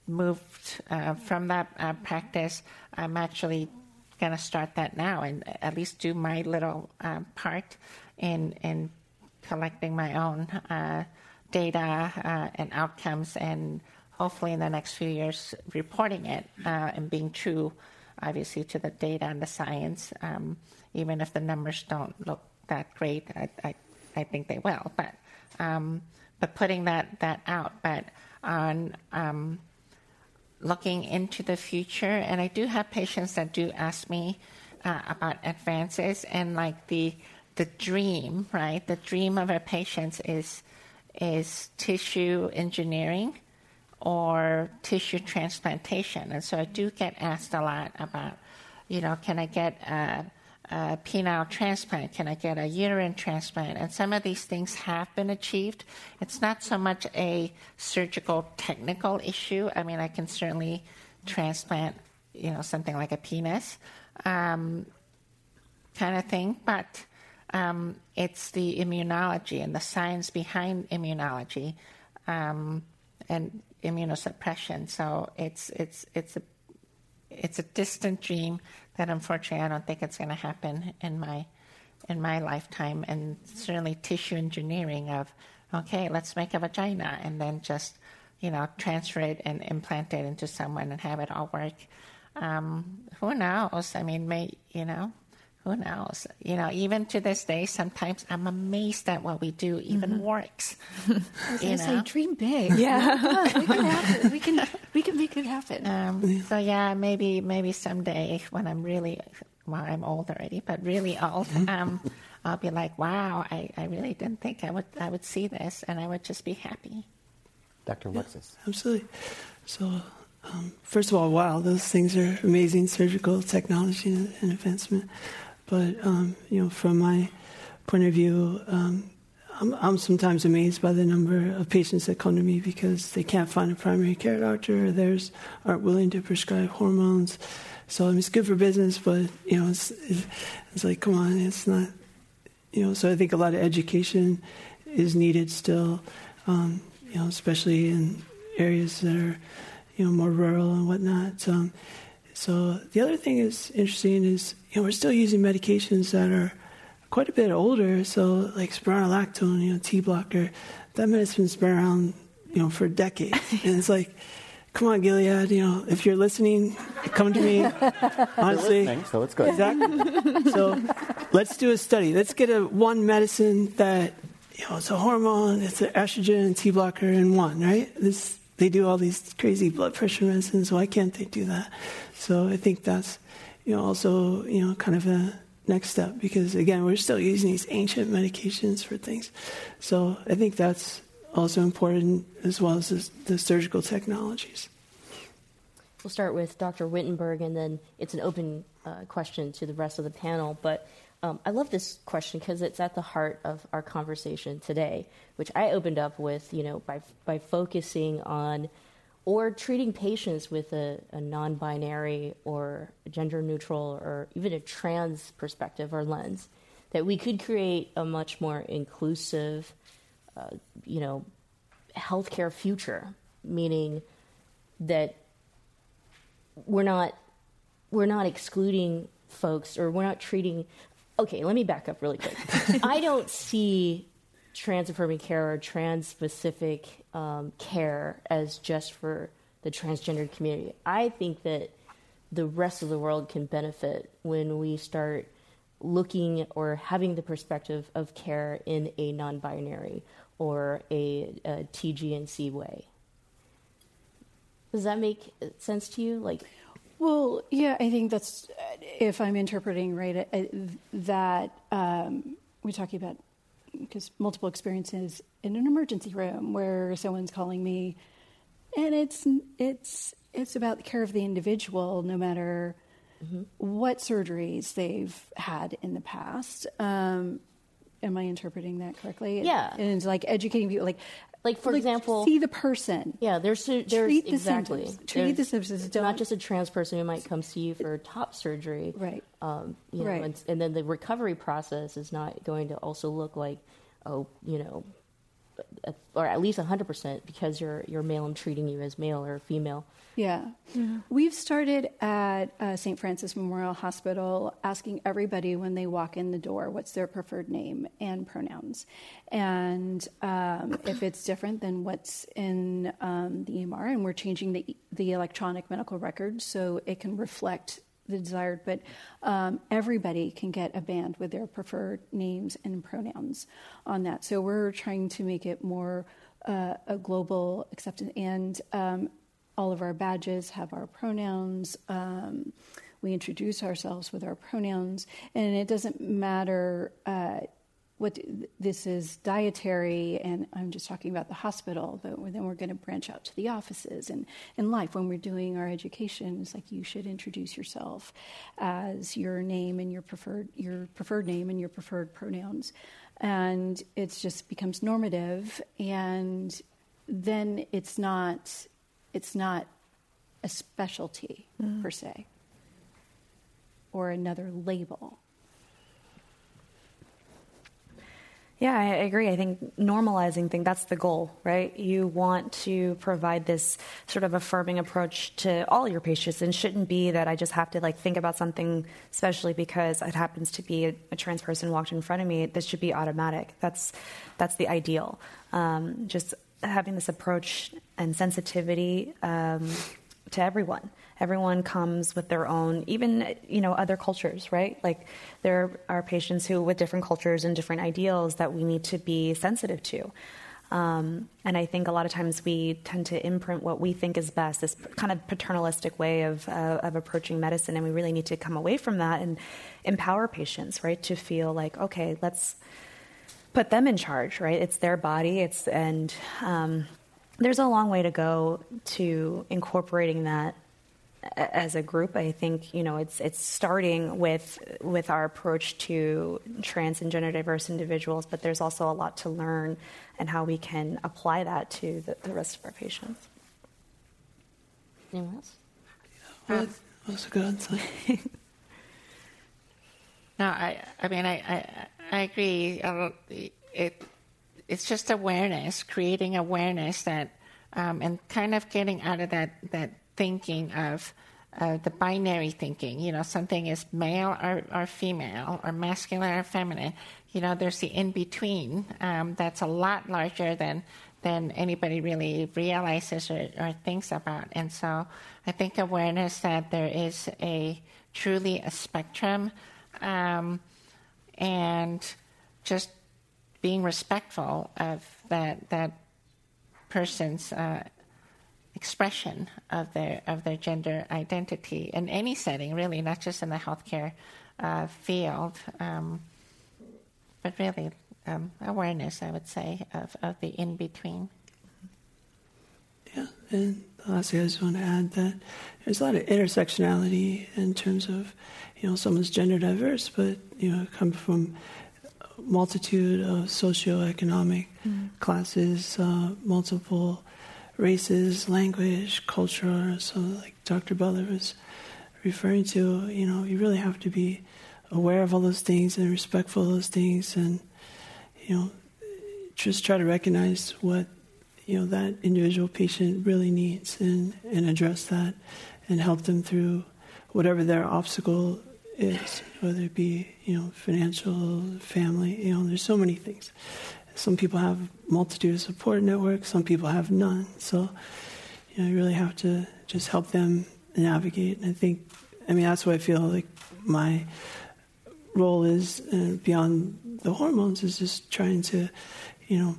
F: moved uh, from that uh, practice, I'm actually going to start that now and at least do my little uh, part in in collecting my own uh, data uh, and outcomes, and hopefully in the next few years reporting it uh, and being true, obviously, to the data and the science. Um, even if the numbers don't look that great, I, I, I think they will. But um, but putting that that out, but on um, looking into the future, and I do have patients that do ask me uh, about advances and like the the dream, right? The dream of our patients is is tissue engineering or tissue transplantation, and so I do get asked a lot about, you know, can I get a, a penile transplant? Can I get a uterine transplant? And some of these things have been achieved. It's not so much a surgical technical issue. I mean, I can certainly transplant, you know, something like a penis, um, kind of thing, but um, it's the immunology and the science behind immunology um, and immunosuppression. So it's it's it's a it's a distant dream that unfortunately I don't think it's going to happen in my in my lifetime. And certainly tissue engineering of okay, let's make a vagina and then just you know transfer it and implant it into someone and have it all work. Um, who knows? I mean, may you know who knows? You know, even to this day, sometimes I'm amazed at what we do even mm-hmm. works.
D: you know? say, dream big. Yeah, we can happen. We can we can make it happen.
F: Um, so yeah, maybe maybe someday when I'm really well, I'm old already, but really old. Mm-hmm. Um, I'll be like, wow, I, I really didn't think I would I would see this, and I would just be happy.
B: Dr. Alexis.
G: Yeah, absolutely. So, um, first of all, wow, those things are amazing surgical technology and advancement. But um, you know, from my point of view, um, I'm, I'm, sometimes amazed by the number of patients that come to me because they can't find a primary care doctor or theirs aren't willing to prescribe hormones. So I mean, it's good for business, but you know, it's it's like, come on, it's not. You know, so I think a lot of education is needed still. Um, you know, especially in areas that are, you know, more rural and whatnot. Um, so the other thing is interesting is you know we're still using medications that are quite a bit older. So like spironolactone, you know, T blocker, that medicine's been around you know for decades, and it's like. Come on, Gilead. You know, if you're listening, come to me. Honestly,
B: so it's good.
G: Exactly. So, let's do a study. Let's get a one medicine that you know it's a hormone, it's an estrogen, T blocker in one. Right? This they do all these crazy blood pressure medicines. Why can't they do that? So I think that's you know also you know kind of a next step because again we're still using these ancient medications for things. So I think that's also important as well as the, the surgical technologies.
C: We'll start with Dr. Wittenberg, and then it's an open uh, question to the rest of the panel. But um, I love this question because it's at the heart of our conversation today, which I opened up with, you know, by by focusing on or treating patients with a, a non binary or gender neutral or even a trans perspective or lens, that we could create a much more inclusive, uh, you know, healthcare future, meaning that we're not we're not excluding folks or we're not treating okay let me back up really quick i don't see trans affirming care or trans specific um, care as just for the transgender community. I think that the rest of the world can benefit when we start looking or having the perspective of care in a non binary or a, a TGNC way. Does that make sense to you? Like,
D: well, yeah, I think that's if I'm interpreting right uh, that um, we're talking about because multiple experiences in an emergency room where someone's calling me, and it's it's it's about the care of the individual, no matter mm-hmm. what surgeries they've had in the past. Um, am I interpreting that correctly?
C: Yeah,
D: and, and like educating people, like
C: like for like, example,
D: see the person.
C: Yeah, there's there's
D: treat
C: exactly
D: the symptoms. treat the symptoms.
C: Don't, not just a trans person who might come see you for top surgery,
D: right?
C: Um, you know,
D: right.
C: And, and, then the recovery process is not going to also look like oh, you know, or at least 100% because you're, you're male and treating you as male or female.
D: Yeah. yeah. We've started at uh, St. Francis Memorial Hospital asking everybody when they walk in the door what's their preferred name and pronouns. And um, if it's different than what's in um, the EMR, and we're changing the, the electronic medical record so it can reflect the desired, but um, everybody can get a band with their preferred names and pronouns on that. So we're trying to make it more uh, a global acceptance, and um, all of our badges have our pronouns. Um, we introduce ourselves with our pronouns, and it doesn't matter. Uh, what this is dietary, and I'm just talking about the hospital, but then we're going to branch out to the offices and in life when we're doing our education. It's like you should introduce yourself as your name and your preferred your preferred name and your preferred pronouns, and it just becomes normative, and then it's not it's not a specialty mm. per se or another label
E: Yeah, I agree. I think normalizing thing that's the goal, right? You want to provide this sort of affirming approach to all your patients and shouldn't be that I just have to like think about something especially because it happens to be a, a trans person walked in front of me. This should be automatic. That's that's the ideal. Um, just having this approach and sensitivity um, to everyone everyone comes with their own even you know other cultures right like there are patients who with different cultures and different ideals that we need to be sensitive to um, and I think a lot of times we tend to imprint what we think is best, this kind of paternalistic way of, uh, of approaching medicine. And we really need to come away from that and empower patients, right, to feel like, okay, let's put them in charge, right? It's their body, it's, and um, there's a long way to go to incorporating that as a group. I think you know it's it's starting with with our approach to trans and gender diverse individuals, but there's also a lot to learn and how we can apply that to the, the rest of our patients.
C: Anyone else?
G: Well, that's a good answer.
F: no, I I mean I I, I agree. Uh, it it's just awareness, creating awareness that. Um, and kind of getting out of that, that thinking of uh, the binary thinking. You know, something is male or, or, female, or masculine or feminine. You know, there's the in between um, that's a lot larger than than anybody really realizes or, or, thinks about. And so, I think awareness that there is a truly a spectrum, um, and just being respectful of that that person's uh, expression of their of their gender identity in any setting, really, not just in the healthcare uh, field, um, but really um, awareness, I would say, of, of the in between.
G: Yeah, and lastly, I just want to add that there's a lot of intersectionality in terms of, you know, someone's gender diverse, but you know, come from a multitude of socioeconomic mm. classes, uh, multiple races, language, culture. So, like Dr. Butler was referring to, you know, you really have to be aware of all those things and respectful of those things, and you know, just try to recognize what you know that individual patient really needs and and address that and help them through whatever their obstacle is, whether it be you know financial, family. You know, there's so many things. Some people have multitude of support networks. Some people have none. So, you know, you really have to just help them navigate. And I think, I mean, that's what I feel like my role is uh, beyond the hormones is just trying to, you know,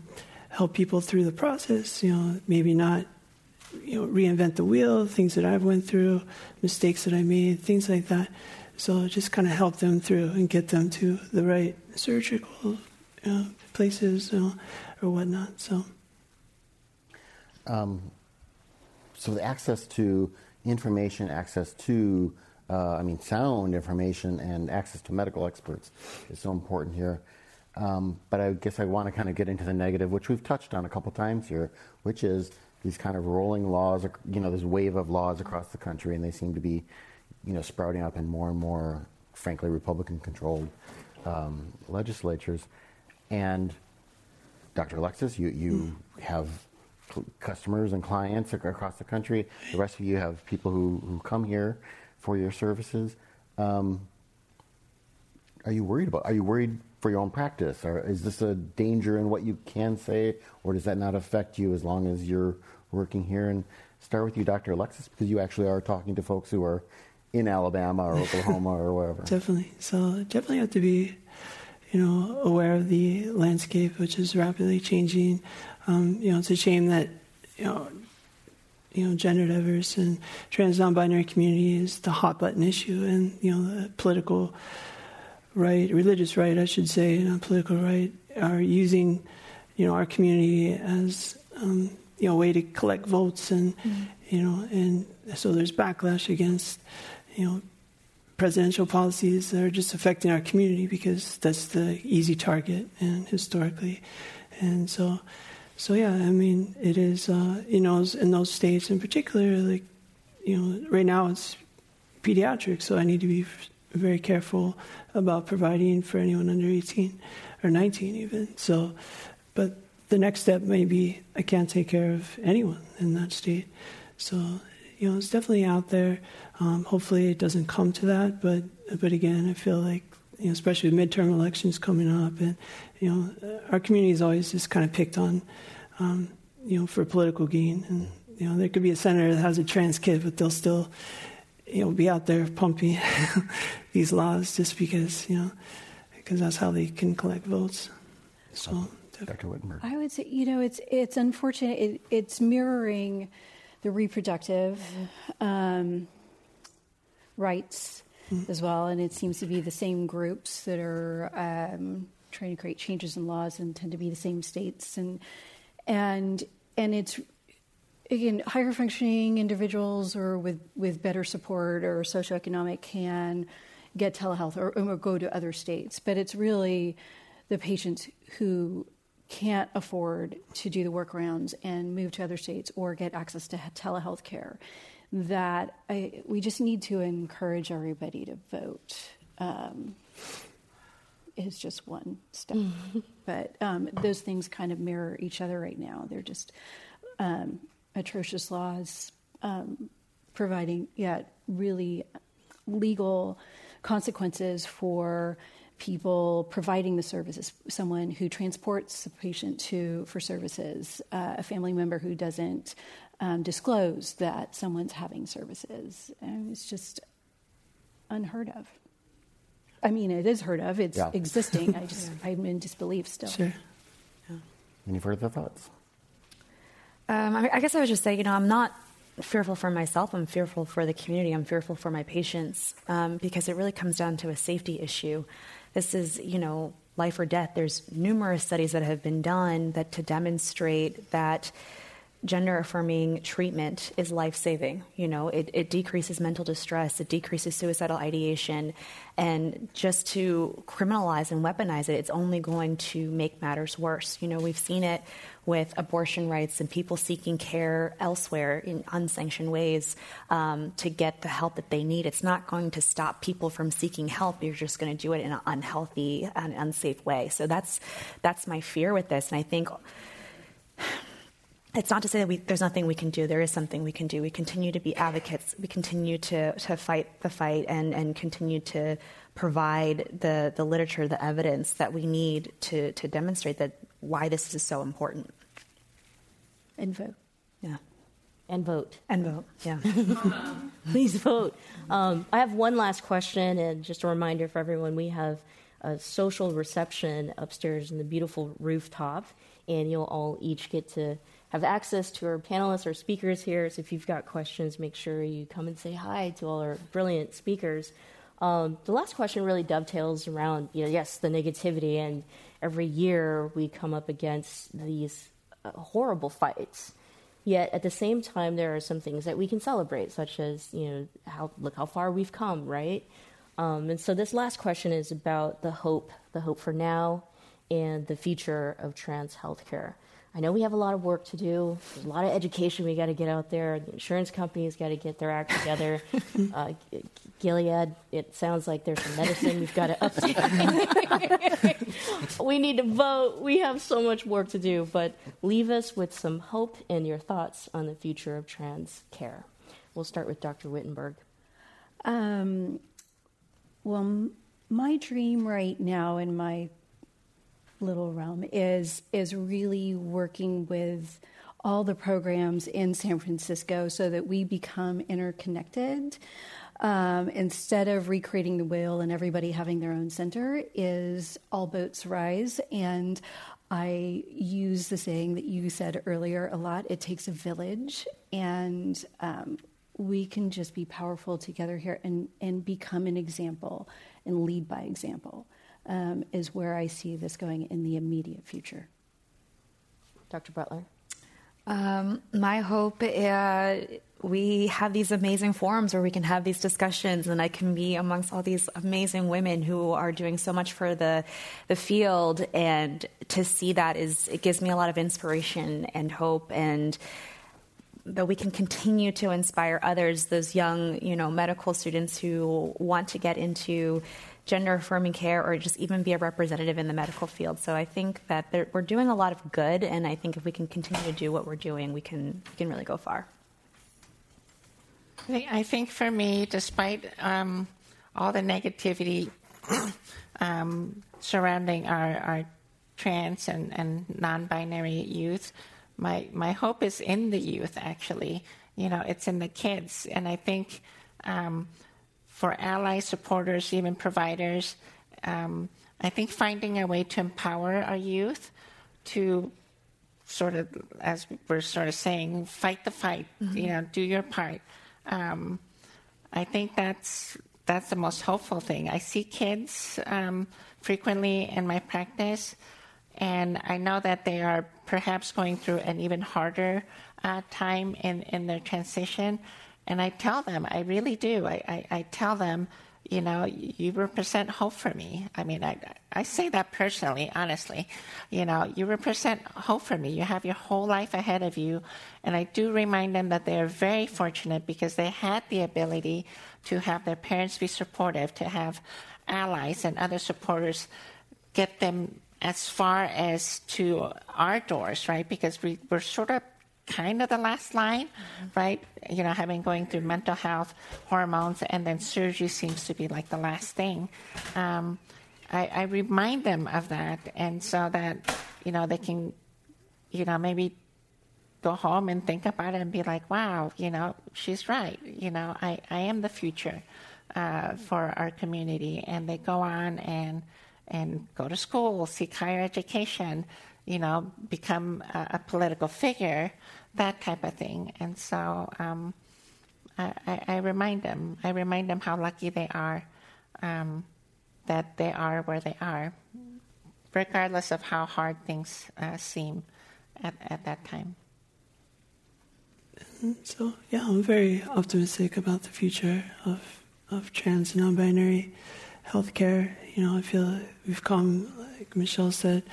G: help people through the process. You know, maybe not, you know, reinvent the wheel. Things that I've went through, mistakes that I made, things like that. So just kind of help them through and get them to the right surgical you know, places or whatnot. So,
B: um, so the access to information, access to, uh, I mean, sound information, and access to medical experts is so important here. Um, but I guess I want to kind of get into the negative, which we've touched on a couple times here, which is these kind of rolling laws, you know, this wave of laws across the country, and they seem to be, you know, sprouting up in more and more, frankly, Republican-controlled um, legislatures. And Dr. Alexis, you, you mm. have customers and clients across the country. The rest of you have people who, who come here for your services. Um, are you worried about? Are you worried for your own practice, or is this a danger in what you can say, or does that not affect you as long as you're working here? And start with you, Dr. Alexis, because you actually are talking to folks who are in Alabama or Oklahoma or wherever.
G: Definitely. So definitely have to be you know, aware of the landscape, which is rapidly changing. Um, you know, it's a shame that, you know, you know, gender diverse and trans non-binary community is the hot button issue, and you know, the political right, religious right, I should say, and political right are using, you know, our community as um, you know, a way to collect votes, and mm-hmm. you know, and so there's backlash against, you know, presidential policies that are just affecting our community because that's the easy target and historically and so so yeah i mean it is uh, you know in those states in particular like you know right now it's pediatrics so i need to be very careful about providing for anyone under 18 or 19 even. So, but the next step may be I can't take care of anyone in that state. So, you know, it's definitely out there. Um, hopefully, it doesn't come to that. But, but again, I feel like, you know, especially with midterm elections coming up, and you know, our community is always just kind of picked on, um, you know, for political gain. And you know, there could be a senator that has a trans kid, but they'll still, you know, be out there pumping these laws just because, you know, because that's how they can collect votes. So,
B: Dr. Wittenberg.
D: I would say, you know, it's it's unfortunate. It, it's mirroring the reproductive um, rights mm-hmm. as well, and it seems to be the same groups that are um, trying to create changes in laws and tend to be the same states, and and and it's again higher functioning individuals or with with better support or socioeconomic can get telehealth or, or go to other states, but it's really the patients who can't afford to do the workarounds and move to other states or get access to telehealth care, that I, we just need to encourage everybody to vote. Um, is just one step, mm-hmm. but um, those things kind of mirror each other right now. They're just um, atrocious laws um, providing, yeah, really legal consequences for people providing the services, someone who transports a patient to for services, uh, a family member who doesn't um, disclose that someone's having services. And it's just unheard of. I mean, it is heard of. It's yeah. existing. I just I'm in disbelief still.
G: Sure.
B: Yeah. Any further thoughts?
E: Um, I, I guess I would just say, you know, I'm not fearful for myself. I'm fearful for the community. I'm fearful for my patients um, because it really comes down to a safety issue. This is, you know, life or death. There's numerous studies that have been done that to demonstrate that gender affirming treatment is life saving. You know, it, it, decreases mental distress, it decreases suicidal ideation, and just to criminalize and weaponize it, it's only going to make matters worse. You know, we've seen it with abortion rights and people seeking care elsewhere in unsanctioned ways um, to get the help that they need. It's not going to stop people from seeking help. You're just going to do it in an unhealthy and unsafe way. So that's that's my fear with this, and I think it's not to say that we, there's nothing we can do. There is something we can do. We continue to be advocates. We continue to, to fight the fight and, and continue to provide the, the literature, the evidence that we need to, to demonstrate that why this is so important.
D: And vote.
E: Yeah.
C: And vote.
E: And vote, yeah.
C: Please vote. Um, I have one last question, and just a reminder for everyone we have a social reception upstairs in the beautiful rooftop, and you'll all each get to have access to our panelists or speakers here. So if you've got questions, make sure you come and say hi to all our brilliant speakers. Um, the last question really dovetails around, you know, yes, the negativity, and every year we come up against these uh, horrible fights. Yet at the same time, there are some things that we can celebrate, such as, you know, how look how far we've come, right? Um, and so this last question is about the hope, the hope for now, and the future of trans healthcare. I know we have a lot of work to do. There's a lot of education we got to get out there. The insurance companies got to get their act together. uh, Gilead, it sounds like there's some medicine we've got to update. we need to vote. We have so much work to do, but leave us with some hope and your thoughts on the future of trans care. We'll start with Dr. Wittenberg. Um,
D: well, my dream right now in my little realm is is really working with all the programs in San Francisco so that we become interconnected. Um, instead of recreating the wheel and everybody having their own center, is all boats rise. And I use the saying that you said earlier a lot it takes a village, and um, we can just be powerful together here and, and become an example and lead by example um, is where I see this going in the immediate future.
C: Dr. Butler?
E: Um, my hope uh, we have these amazing forums where we can have these discussions, and I can be amongst all these amazing women who are doing so much for the the field. And to see that is it gives me a lot of inspiration and hope, and that we can continue to inspire others, those young, you know, medical students who want to get into gender affirming care or just even be a representative in the medical field. So I think that there, we're doing a lot of good, and I think if we can continue to do what we're doing, we can, we can really go far.
F: I think for me, despite um, all the negativity um, surrounding our, our trans and, and non binary youth, my, my hope is in the youth, actually. You know, it's in the kids. And I think um, for allies, supporters, even providers. Um, I think finding a way to empower our youth to sort of, as we're sort of saying, fight the fight. Mm-hmm. You know, do your part. Um, I think that's that's the most hopeful thing. I see kids um, frequently in my practice, and I know that they are perhaps going through an even harder uh, time in, in their transition. And I tell them, I really do. I, I, I tell them, you know, you represent hope for me. I mean, I, I say that personally, honestly. You know, you represent hope for me. You have your whole life ahead of you. And I do remind them that they are very fortunate because they had the ability to have their parents be supportive, to have allies and other supporters get them as far as to our doors, right? Because we, we're sort of kind of the last line, right? You know, having going through mental health, hormones, and then surgery seems to be like the last thing. Um, I, I remind them of that, and so that you know they can, you know, maybe go home and think about it and be like, wow, you know, she's right. You know, I, I am the future uh, for our community. And they go on and and go to school, seek higher education, you know, become a, a political figure, that type of thing. And so um, I, I, I, remind them, I remind them how lucky they are um, that they are where they are, regardless of how hard things uh, seem at, at that time.
G: So yeah, I'm very optimistic about the future of of trans and non-binary healthcare. You know, I feel we've come, like Michelle said,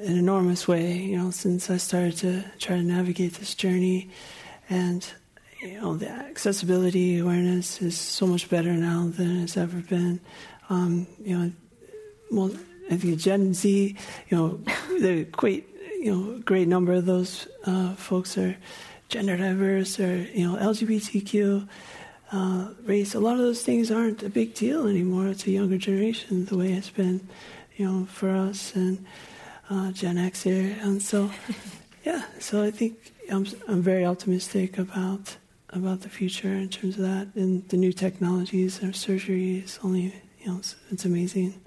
G: an enormous way, you know, since I started to try to navigate this journey. And, you know, the accessibility awareness is so much better now than it's ever been. Um, you know, well, I think Gen Z, you know, the great, you know, great number of those uh, folks are gender diverse or, you know, LGBTQ. Uh, race, a lot of those things aren't a big deal anymore. A younger generation, the way it's been, you know, for us. And uh, Gen X here, and so yeah, so I think I'm I'm very optimistic about about the future in terms of that and the new technologies and surgery is only you know it's, it's amazing.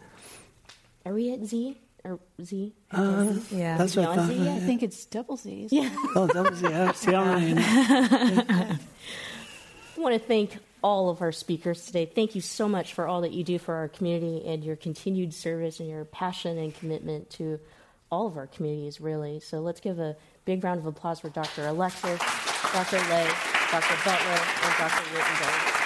C: Are we at Z or Z?
G: Uh, yeah, that's what I thought.
D: Z? I think it's double Z.
C: Yeah.
G: oh, double Z. Yeah, see,
C: I want to thank all of our speakers today. Thank you so much for all that you do for our community and your continued service and your passion and commitment to all of our communities, really. So let's give a big round of applause for Dr. Alexis, Dr. Ley, Dr. Butler, and Dr. Wittenberg.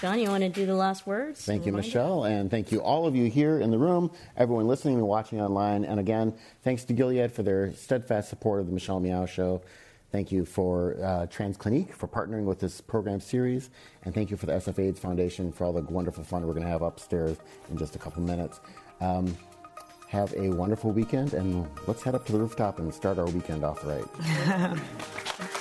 C: John, you want to do the last words?
B: Thank you, Michelle, and thank you all of you here in the room, everyone listening and watching online. And again, thanks to Gilead for their steadfast support of the Michelle Meow Show. Thank you for uh, Trans Clinique for partnering with this program series. And thank you for the SF AIDS Foundation for all the wonderful fun we're going to have upstairs in just a couple minutes. Um, have a wonderful weekend, and let's head up to the rooftop and start our weekend off right.